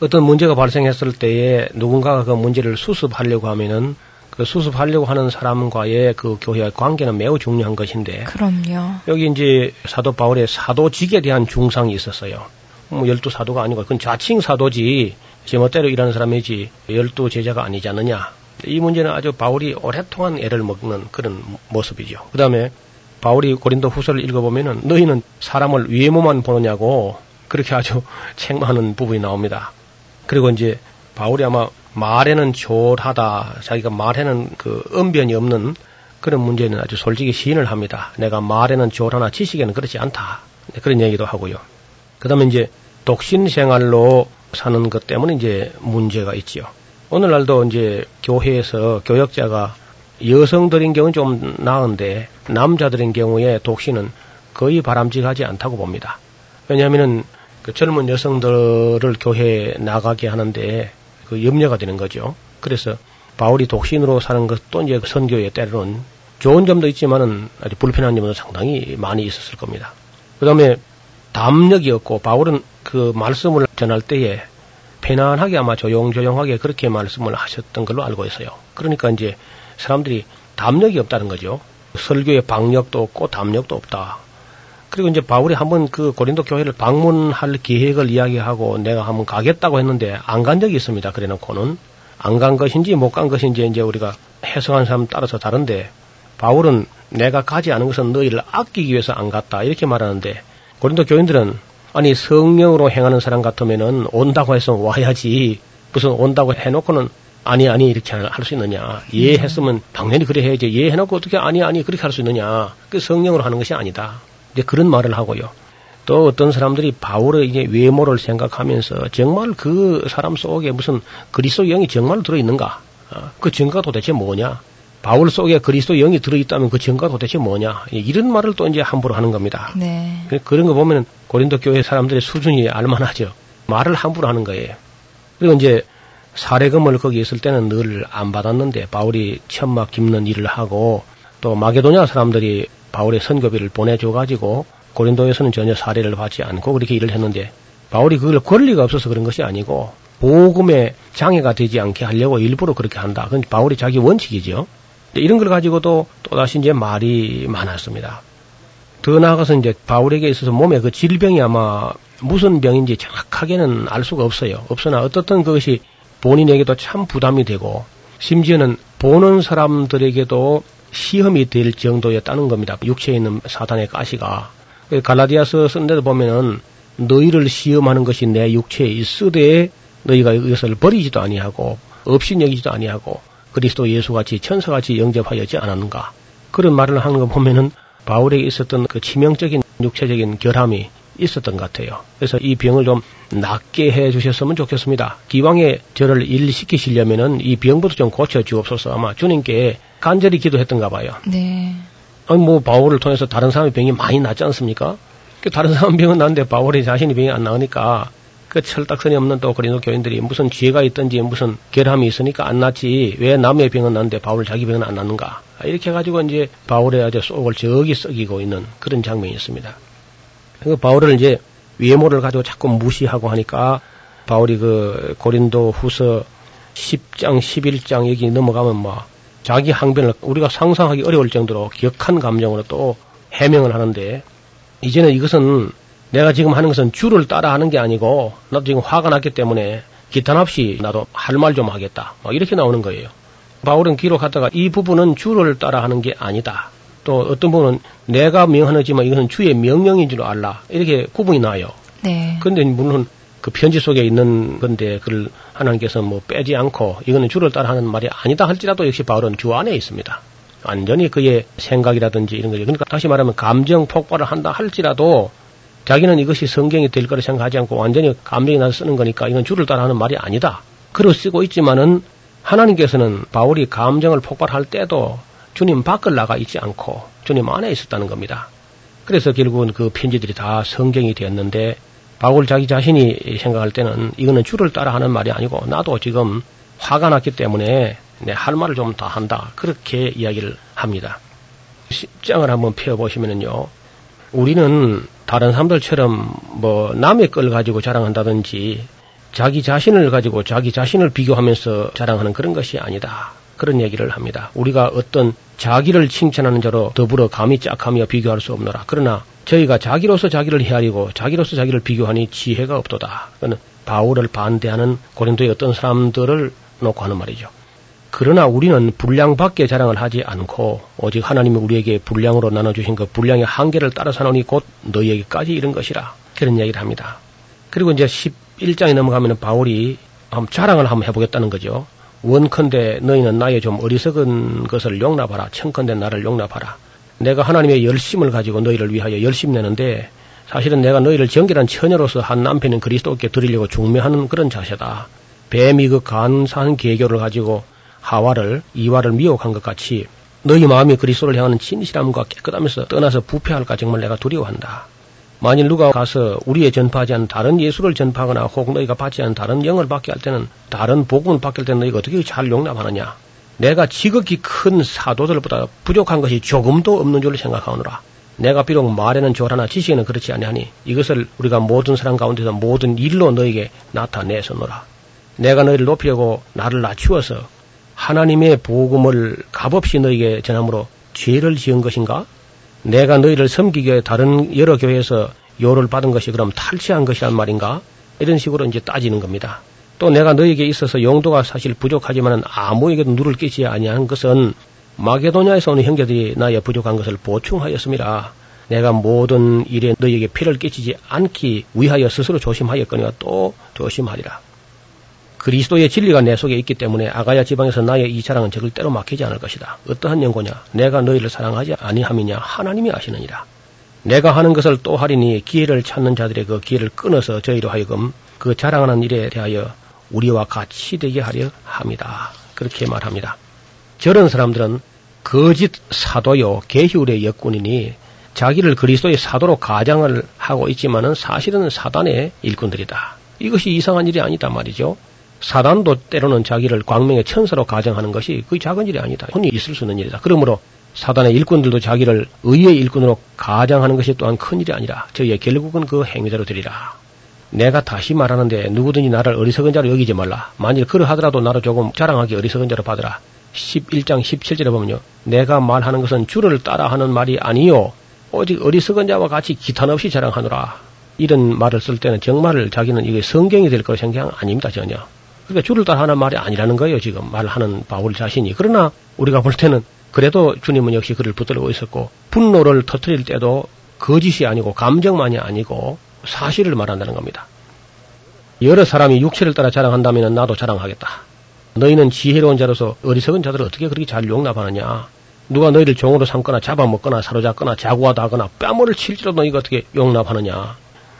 어떤 문제가 발생했을 때에 누군가가 그 문제를 수습하려고 하면은 그 수습하려고 하는 사람과의 그 교회의 관계는 매우 중요한 것인데 그럼요. 여기 이제 사도 바울의 사도직에 대한 중상이 있었어요. 뭐 열두 사도가 아니고 그건 자칭 사도지 제멋대로 일하는 사람이지 열두 제자가 아니지 않느냐. 이 문제는 아주 바울이 오랫동안 애를 먹는 그런 모습이죠. 그 다음에 바울이 고린도 후서를 읽어보면은 너희는 사람을 외모만 보느냐고 그렇게 아주 책망하는 부분이 나옵니다. 그리고 이제 바울이 아마 말에는 조하다 자기가 말에는 그 언변이 없는 그런 문제는 아주 솔직히 시인을 합니다. 내가 말에는 조하나 지식에는 그렇지 않다. 그런 얘기도 하고요. 그 다음에 이제 독신 생활로 사는 것 때문에 이제 문제가 있지요. 오늘날도 이제 교회에서 교역자가 여성들인 경우는 좀 나은데 남자들인 경우에 독신은 거의 바람직하지 않다고 봅니다. 왜냐하면은 그 젊은 여성들을 교회에 나가게 하는데 그 염려가 되는 거죠. 그래서 바울이 독신으로 사는 것도 이제 그 선교에 때로는 좋은 점도 있지만은 아주 불편한 점도 상당히 많이 있었을 겁니다. 그 다음에 담력이 없고 바울은 그 말씀을 전할 때에 편안하게 아마 조용조용하게 그렇게 말씀을 하셨던 걸로 알고 있어요. 그러니까 이제 사람들이 담력이 없다는 거죠. 설교의 방력도 없고 담력도 없다. 그리고 이제 바울이 한번 그 고린도 교회를 방문할 계획을 이야기하고 내가 한번 가겠다고 했는데 안 간 적이 있습니다. 그래 놓고는. 안 간 것인지 못 간 것인지 이제 우리가 해석하는 사람 따라서 다른데 바울은 내가 가지 않은 것은 너희를 아끼기 위해서 안 갔다 이렇게 말하는데 고린도 교인들은 아니 성령으로 행하는 사람 같으면은 온다고 해서 와야지. 무슨 온다고 해놓고는 아니 아니 이렇게 할 수 있느냐. 예 했으면 당연히 그래 해야지. 예 해놓고 어떻게 아니 아니 그렇게 할 수 있느냐. 그 성령으로 하는 것이 아니다 이제 그런 말을 하고요. 또 어떤 사람들이 바울의 이제 외모를 생각하면서 정말 그 사람 속에 무슨 그리스도 영이 정말 들어있는가? 어, 그 증거가 도대체 뭐냐? 바울 속에 그리스도 영이 들어있다면 그 증거가 도대체 뭐냐? 이런 말을 또 이제 함부로 하는 겁니다. 네. 그런 거 보면 고린도 교회 사람들의 수준이 알만하죠. 말을 함부로 하는 거예요. 그리고 이제 사례금을 거기 있을 때는 늘 안 받았는데 바울이 천막 깁는 일을 하고 또 마게도냐 사람들이 바울의 선교비를 보내줘 가지고 고린도에서는 전혀 사례를 받지 않고 그렇게 일을 했는데 바울이 그걸 권리가 없어서 그런 것이 아니고 복음에 장애가 되지 않게 하려고 일부러 그렇게 한다. 그건 바울이 자기 원칙이죠. 이런 걸 가지고도 또다시 이제 말이 많았습니다. 더 나아가서 이제 바울에게 있어서 몸에 그 질병이 아마 무슨 병인지 정확하게는 알 수가 없어요. 없으나 어떻든 그것이 본인에게도 참 부담이 되고 심지어는 보는 사람들에게도 시험이 될 정도였다는 겁니다. 육체에 있는 사단의 가시가. 갈라디아서 쓴 데도 보면은 너희를 시험하는 것이 내 육체에 있으되 너희가 이것을 버리지도 아니하고 없인 여기지도 아니하고 그리스도 예수같이 천사같이 영접하였지 않았는가. 그런 말을 하는 거 보면은 바울에게 있었던 그 치명적인 육체적인 결함이 있었던 것 같아요. 그래서 이 병을 좀 낫게 해 주셨으면 좋겠습니다. 기왕에 저를 일시키시려면은 이 병부터 좀 고쳐 주옵소서 아마 주님께 간절히 기도했던가 봐요. 네. 아니 뭐 바울을 통해서 다른 사람의 병이 많이 낫지 않습니까? 그 다른 사람 병은 나는데 바울이 자신이 병이 안 나으니까 그 철딱선이 없는 또 그리노 교인들이 무슨 죄가 있든지 무슨 결함이 있으니까 안 낫지 왜 남의 병은 낫는데 바울 자기 병은 안 낫는가 이렇게 해가지고 이제 바울의 아주 속을 저기 썩이고 있는 그런 장면이 있습니다. 그 바울을 이제 외모를 가지고 자꾸 무시하고 하니까 바울이 그 고린도 후서 10장, 11장 여기 넘어가면 뭐 자기 항변을 우리가 상상하기 어려울 정도로 격한 감정으로 또 해명을 하는데 이제는 이것은 내가 지금 하는 것은 주를 따라 하는 게 아니고 나도 지금 화가 났기 때문에 기탄 없이 나도 할 말 좀 하겠다. 뭐 이렇게 나오는 거예요. 바울은 기록하다가 이 부분은 주를 따라 하는 게 아니다. 또 어떤 분은 내가 명하지만 이것은 주의 명령인 줄 알라. 이렇게 구분이 나요. 네. 그런데 물론 그 편지 속에 있는 건데 그걸 하나님께서 뭐 빼지 않고 이거는 주를 따라 하는 말이 아니다 할지라도 역시 바울은 주 안에 있습니다. 완전히 그의 생각이라든지 이런 거죠. 그러니까 다시 말하면 감정 폭발을 한다 할지라도 자기는 이것이 성경이 될 거라 생각하지 않고 완전히 감정이 나서 쓰는 거니까 이건 주를 따라 하는 말이 아니다. 그러 쓰고 있지만은 하나님께서는 바울이 감정을 폭발할 때도 주님 밖을 나가 있지 않고 주님 안에 있었다는 겁니다. 그래서 결국은 그 편지들이 다 성경이 되었는데 바울 자기 자신이 생각할 때는 이거는 주를 따라 하는 말이 아니고 나도 지금 화가 났기 때문에 내할 말을 좀더 한다. 그렇게 이야기를 합니다. 십장을 한번 펴보시면은요. 우리는 다른 사람들처럼 뭐 남의 걸 가지고 자랑한다든지 자기 자신을 가지고 자기 자신을 비교하면서 자랑하는 그런 것이 아니다. 그런 얘기를 합니다. 우리가 어떤 자기를 칭찬하는 자로 더불어 감히 짝하며 비교할 수 없노라. 그러나 저희가 자기로서 자기를 헤아리고 자기로서 자기를 비교하니 지혜가 없도다. 그는 바울을 반대하는 고린도의 어떤 사람들을 놓고 하는 말이죠. 그러나 우리는 분량 밖에 자랑을 하지 않고 오직 하나님이 우리에게 분량으로 나눠주신 그 분량의 한계를 따라 사노니 곧 너희에게까지 이른 것이라. 그런 얘기를 합니다. 그리고 이제 11장에 넘어가면 바울이 한번 자랑을 한번 해보겠다는 거죠. 원컨대 너희는 나의 좀 어리석은 것을 용납하라. 청컨대 나를 용납하라. 내가 하나님의 열심을 가지고 너희를 위하여 열심 내는데 사실은 내가 너희를 정결한 처녀로서 한 남편인 그리스도께 드리려고 중매하는 그런 자세다. 뱀이 그 간사한 계교를 가지고 하와를 이와를 미혹한 것 같이 너희 마음이 그리스도를 향하는 진실함과 깨끗하면서 떠나서 부패할까 정말 내가 두려워한다. 만일 누가 가서 우리의 전파하지 않은 다른 예수를 전파하거나 혹 너희가 받지 않은 다른 영을 받게 할 때는 다른 복음을 받게 할 때는 너희가 어떻게 잘 용납하느냐. 내가 지극히 큰 사도들보다 부족한 것이 조금도 없는 줄 생각하노라. 내가 비록 말에는 조라나 지식에는 그렇지 아니하니 이것을 우리가 모든 사람 가운데서 모든 일로 너에게 나타내서노라. 내가 너희를 높이려고 나를 낮추어서 하나님의 복음을 값없이 너에게 전함으로 죄를 지은 것인가? 내가 너희를 위해 다른 여러 교회에서 요를 받은 것이 그럼 탈취한 것이란 말인가? 이런 식으로 이제 따지는 겁니다. 또 내가 너에게 있어서 용도가 사실 부족하지만 아무에게도 누를 끼지 아니한 것은 마게도냐에서 오는 형제들이 나의 부족한 것을 보충하였습니다. 내가 모든 일에 너에게 피를 끼치지 않기 위하여 스스로 조심하였거니와 또 조심하리라. 그리스도의 진리가 내 속에 있기 때문에 아가야 지방에서 나의 이 자랑은 절대로 막히지 않을 것이다. 어떠한 연고냐? 내가 너희를 사랑하지 아니함이냐? 하나님이 아시느니라. 내가 하는 것을 또 하리니 기회를 찾는 자들의 그 기회를 끊어서 저희로 하여금 그 자랑하는 일에 대하여 우리와 같이 되게 하려 합니다. 그렇게 말합니다. 저런 사람들은 거짓 사도요 개휴의 역군이니 자기를 그리스도의 사도로 가장을 하고 있지만은 사실은 사단의 일꾼들이다. 이것이 이상한 일이 아니다 말이죠. 사단도 때로는 자기를 광명의 천사로 가정하는 것이 거의 작은 일이 아니다. 흔히 있을 수 있는 일이다. 그러므로 사단의 일꾼들도 자기를 의의 일꾼으로 가장하는 것이 또한 큰 일이 아니라 저희의 결국은 그 행위대로 되리라. 내가 다시 말하는데 누구든지 나를 어리석은 자로 여기지 말라. 만일 그러하더라도 나를 조금 자랑하기 어리석은 자로 받으라. 11장 17절에 보면요. 내가 말하는 것은 주를 따라하는 말이 아니요. 오직 어리석은 자와 같이 기탄 없이 자랑하노라. 이런 말을 쓸 때는 정말 자기는 이게 성경이 될 거라 생각 아닙니다, 전혀. 그러니까 주를 따라하는 말이 아니라는 거예요, 지금 말하는 바울 자신이. 그러나 우리가 볼 때는 그래도 주님은 역시 그를 붙들고 있었고 분노를 터트릴 때도 거짓이 아니고 감정만이 아니고 사실을 말한다는 겁니다. 여러 사람이 육체를 따라 자랑한다면 나도 자랑하겠다. 너희는 지혜로운 자로서 어리석은 자들을 어떻게 그렇게 잘 용납하느냐. 누가 너희를 종으로 삼거나 잡아먹거나 사로잡거나 자구하다 하거나 뺨을 칠지라도 너희가 어떻게 용납하느냐.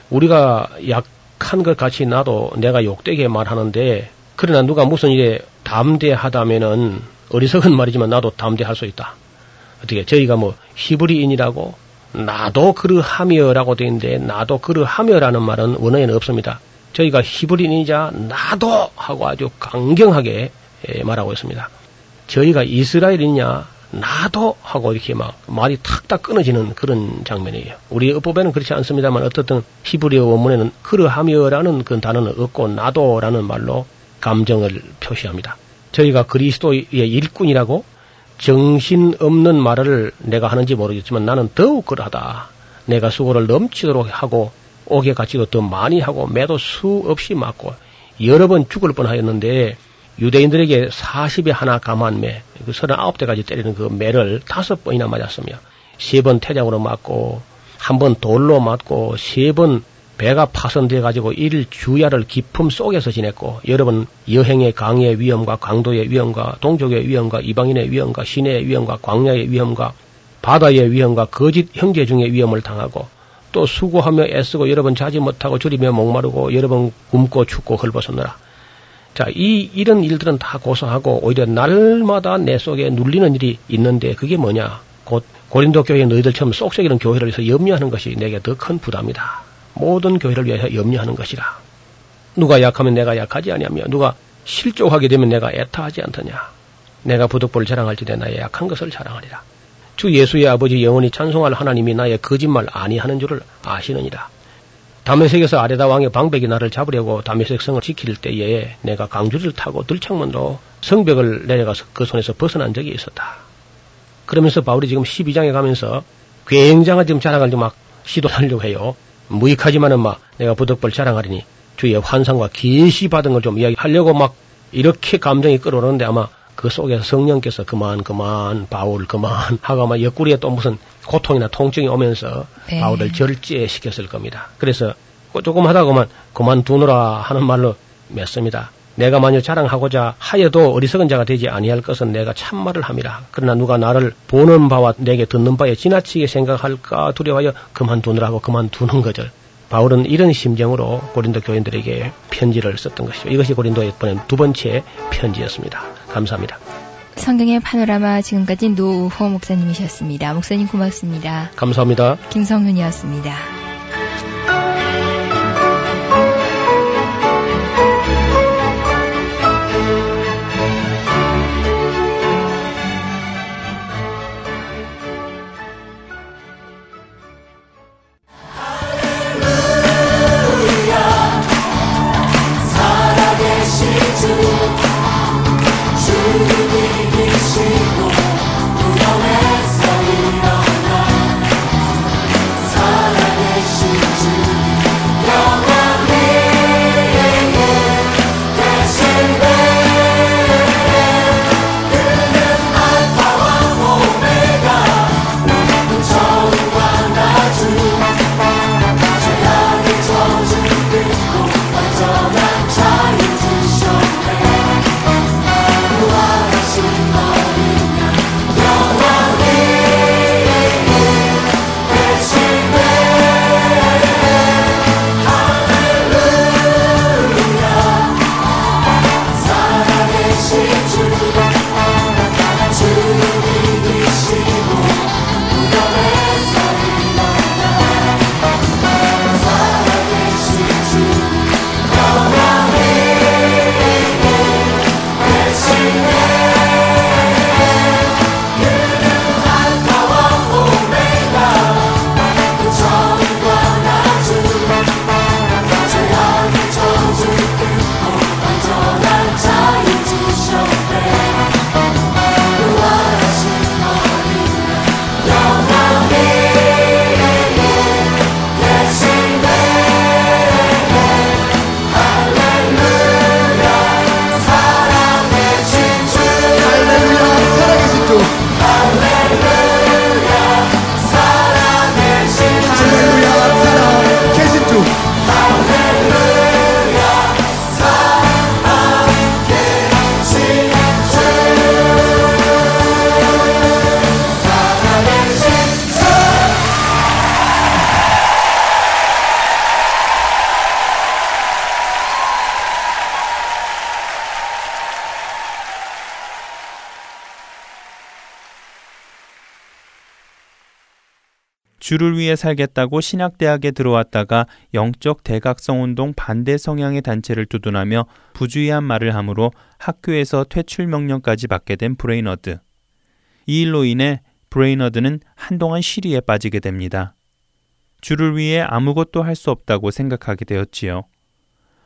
우리가 약한 것 같이 나도 내가 욕되게 말하는데 그러나 누가 무슨 일에 담대하다면은 어리석은 말이지만 나도 담대할 수 있다. 어떻게 저희가 뭐 히브리인이라고 나도 그르하며라고 되어 있는데 나도 그르하며라는 말은 원어에는 없습니다. 저희가 히브리인이자 나도 하고 아주 강경하게 예, 말하고 있습니다. 저희가 이스라엘이냐 나도 하고 이렇게 막 말이 탁탁 끊어지는 그런 장면이에요. 우리 어법에는 그렇지 않습니다만 어떻든 히브리어 원문에는 그르하며라는 그 단어는 없고 나도라는 말로 감정을 표시합니다. 저희가 그리스도의 일꾼이라고 정신 없는 말을 내가 하는지 모르겠지만 나는 더욱 그러하다. 내가 수고를 넘치도록 하고 옥에 갇히고 더 많이 하고 매도 수없이 맞고 여러 번 죽을 뻔하였는데 유대인들에게 40에 하나 감한 매, 그 39대까지 때리는 그 매를 다섯 번이나 맞았으며 세 번 태장으로 맞고 한 번 돌로 맞고 세 번 배가 파손돼 가지고 일 주야를 기품 속에서 지냈고 여러 번 여행의 강의 위험과 강도의 위험과 동족의 위험과 이방인의 위험과 시내의 위험과 광야의 위험과 바다의 위험과 거짓 형제 중의 위험을 당하고 또 수고하며 애쓰고 여러 번 자지 못하고 줄이며 목마르고 여러 번 굶고 춥고 헐벗었느라 자, 이, 이런 일들은 다 고소하고 오히려 날마다 내 속에 눌리는 일이 있는데 그게 뭐냐? 곧 고린도 교회 너희들처럼 쏙쏙이는 교회를 위해서 염려하는 것이 내게 더 큰 부담이다. 모든 교회를 위해서 염려하는 것이라. 누가 약하면 내가 약하지 아니하며 누가 실족하게 되면 내가 애타하지 않더냐. 내가 부득불 자랑할 지대 나의 약한 것을 자랑하리라. 주 예수의 아버지 영원히 찬송할 하나님이 나의 거짓말 아니하는 줄을 아시느니라. 다메섹에서 아레다 왕의 방백이 나를 잡으려고 다메섹 성을 지킬 때에 내가 강주를 타고 들창문으로 성벽을 내려가서 그 손에서 벗어난 적이 있었다. 그러면서 바울이 지금 12장에 가면서 굉장한 지금 자랑을 막 시도하려고 해요. 무익하지만은 막 내가 부득벌 자랑하리니 주의 환상과 계시 받은 걸 좀 이야기하려고 막 이렇게 감정이 끌어오는데 아마 그 속에서 성령께서 그만 그만 바울 그만 하고 아마 옆구리에 또 무슨 고통이나 통증이 오면서 네. 바울을 절제시켰을 겁니다. 그래서 조금 하다가만 그만두느라 하는 말로 맺습니다. 내가 만일 자랑하고자 하여도 어리석은 자가 되지 아니할 것은 내가 참말을 함이라. 그러나 누가 나를 보는 바와 내게 듣는 바에 지나치게 생각할까 두려워하여 그만두느라고 그만두는 거죠. 바울은 이런 심정으로 고린도 교인들에게 편지를 썼던 것이죠. 이것이 고린도에 보낸 두 번째 편지였습니다. 감사합니다. 성경의 파노라마 지금까지 노우호 목사님이셨습니다. 목사님 고맙습니다. 감사합니다. 김성윤이었습니다. 주를 위해 살겠다고 신학대학에 들어왔다가 영적 대각성 운동 반대 성향의 단체를 두둔하며 부주의한 말을 함으로 학교에서 퇴출 명령까지 받게 된 브레이너드. 이 일로 인해 브레이너드는 한동안 실의에 빠지게 됩니다. 주를 위해 아무것도 할 수 없다고 생각하게 되었지요.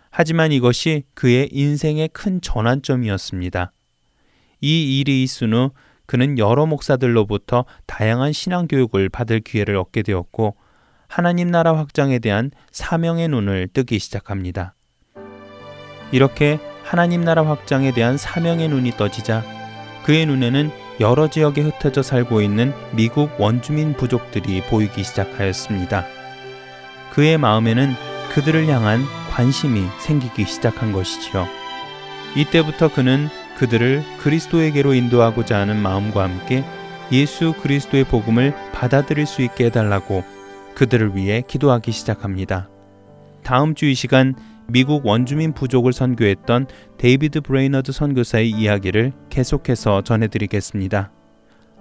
하지만 이것이 그의 인생의 큰 전환점이었습니다. 이 일이 있은 후 그는 여러 목사들로부터 다양한 신앙 교육을 받을 기회를 얻게 되었고 하나님 나라 확장에 대한 사명의 눈을 뜨기 시작합니다. 이렇게 하나님 나라 확장에 대한 사명의 눈이 떠지자 그의 눈에는 여러 지역에 흩어져 살고 있는 미국 원주민 부족들이 보이기 시작하였습니다. 그의 마음에는 그들을 향한 관심이 생기기 시작한 것이지요. 이때부터 그는 그들을 그리스도에게로 인도하고자 하는 마음과 함께 예수 그리스도의 복음을 받아들일 수 있게 해달라고 그들을 위해 기도하기 시작합니다. 다음 주 이 시간 미국 원주민 부족을 선교했던 데이비드 브레이너드 선교사의 이야기를 계속해서 전해드리겠습니다.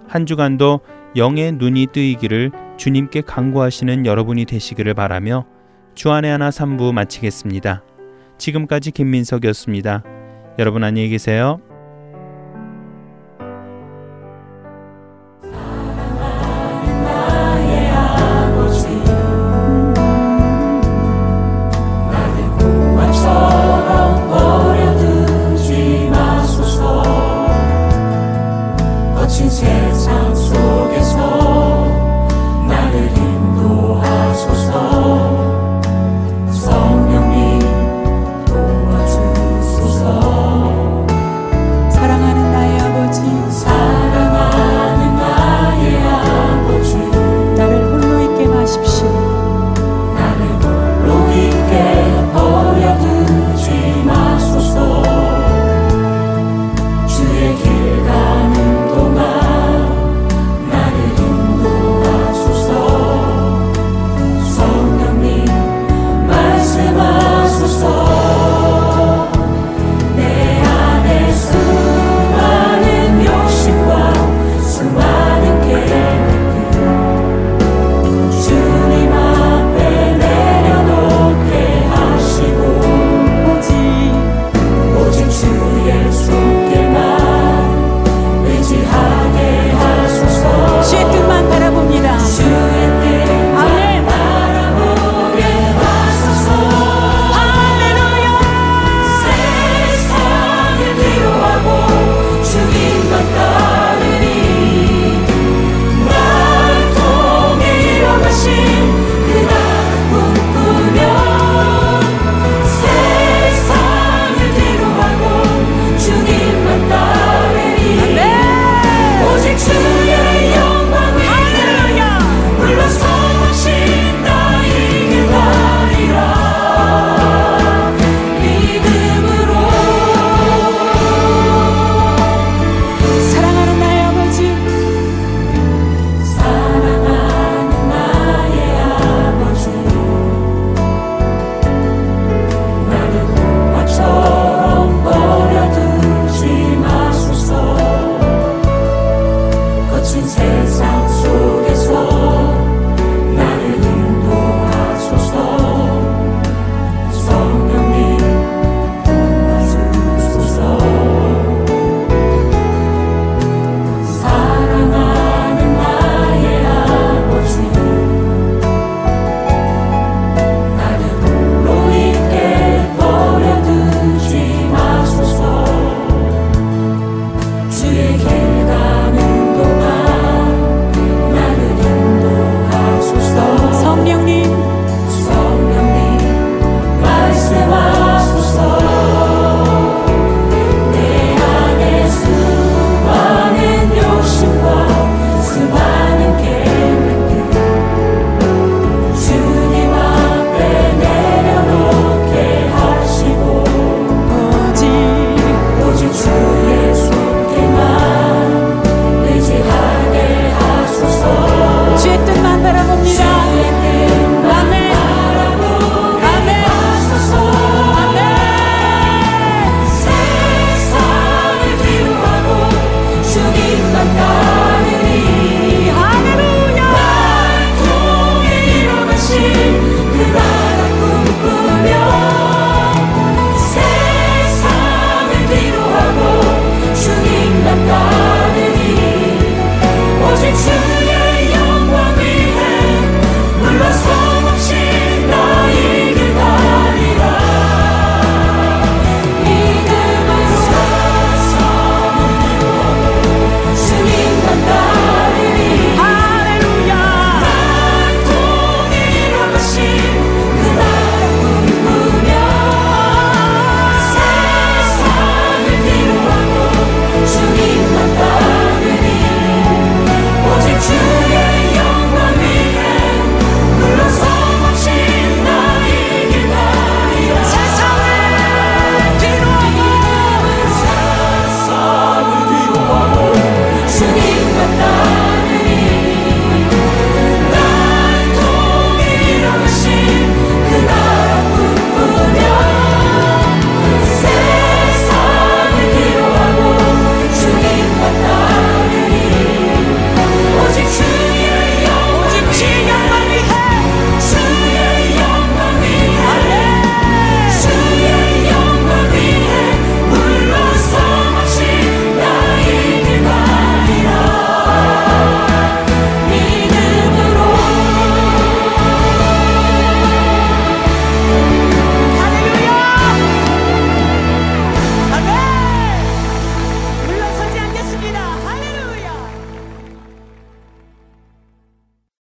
한 주간도 영의 눈이 뜨이기를 주님께 간구하시는 여러분이 되시기를 바라며 주안의 하나 3부 마치겠습니다. 지금까지 김민석이었습니다. 여러분 안녕히 계세요.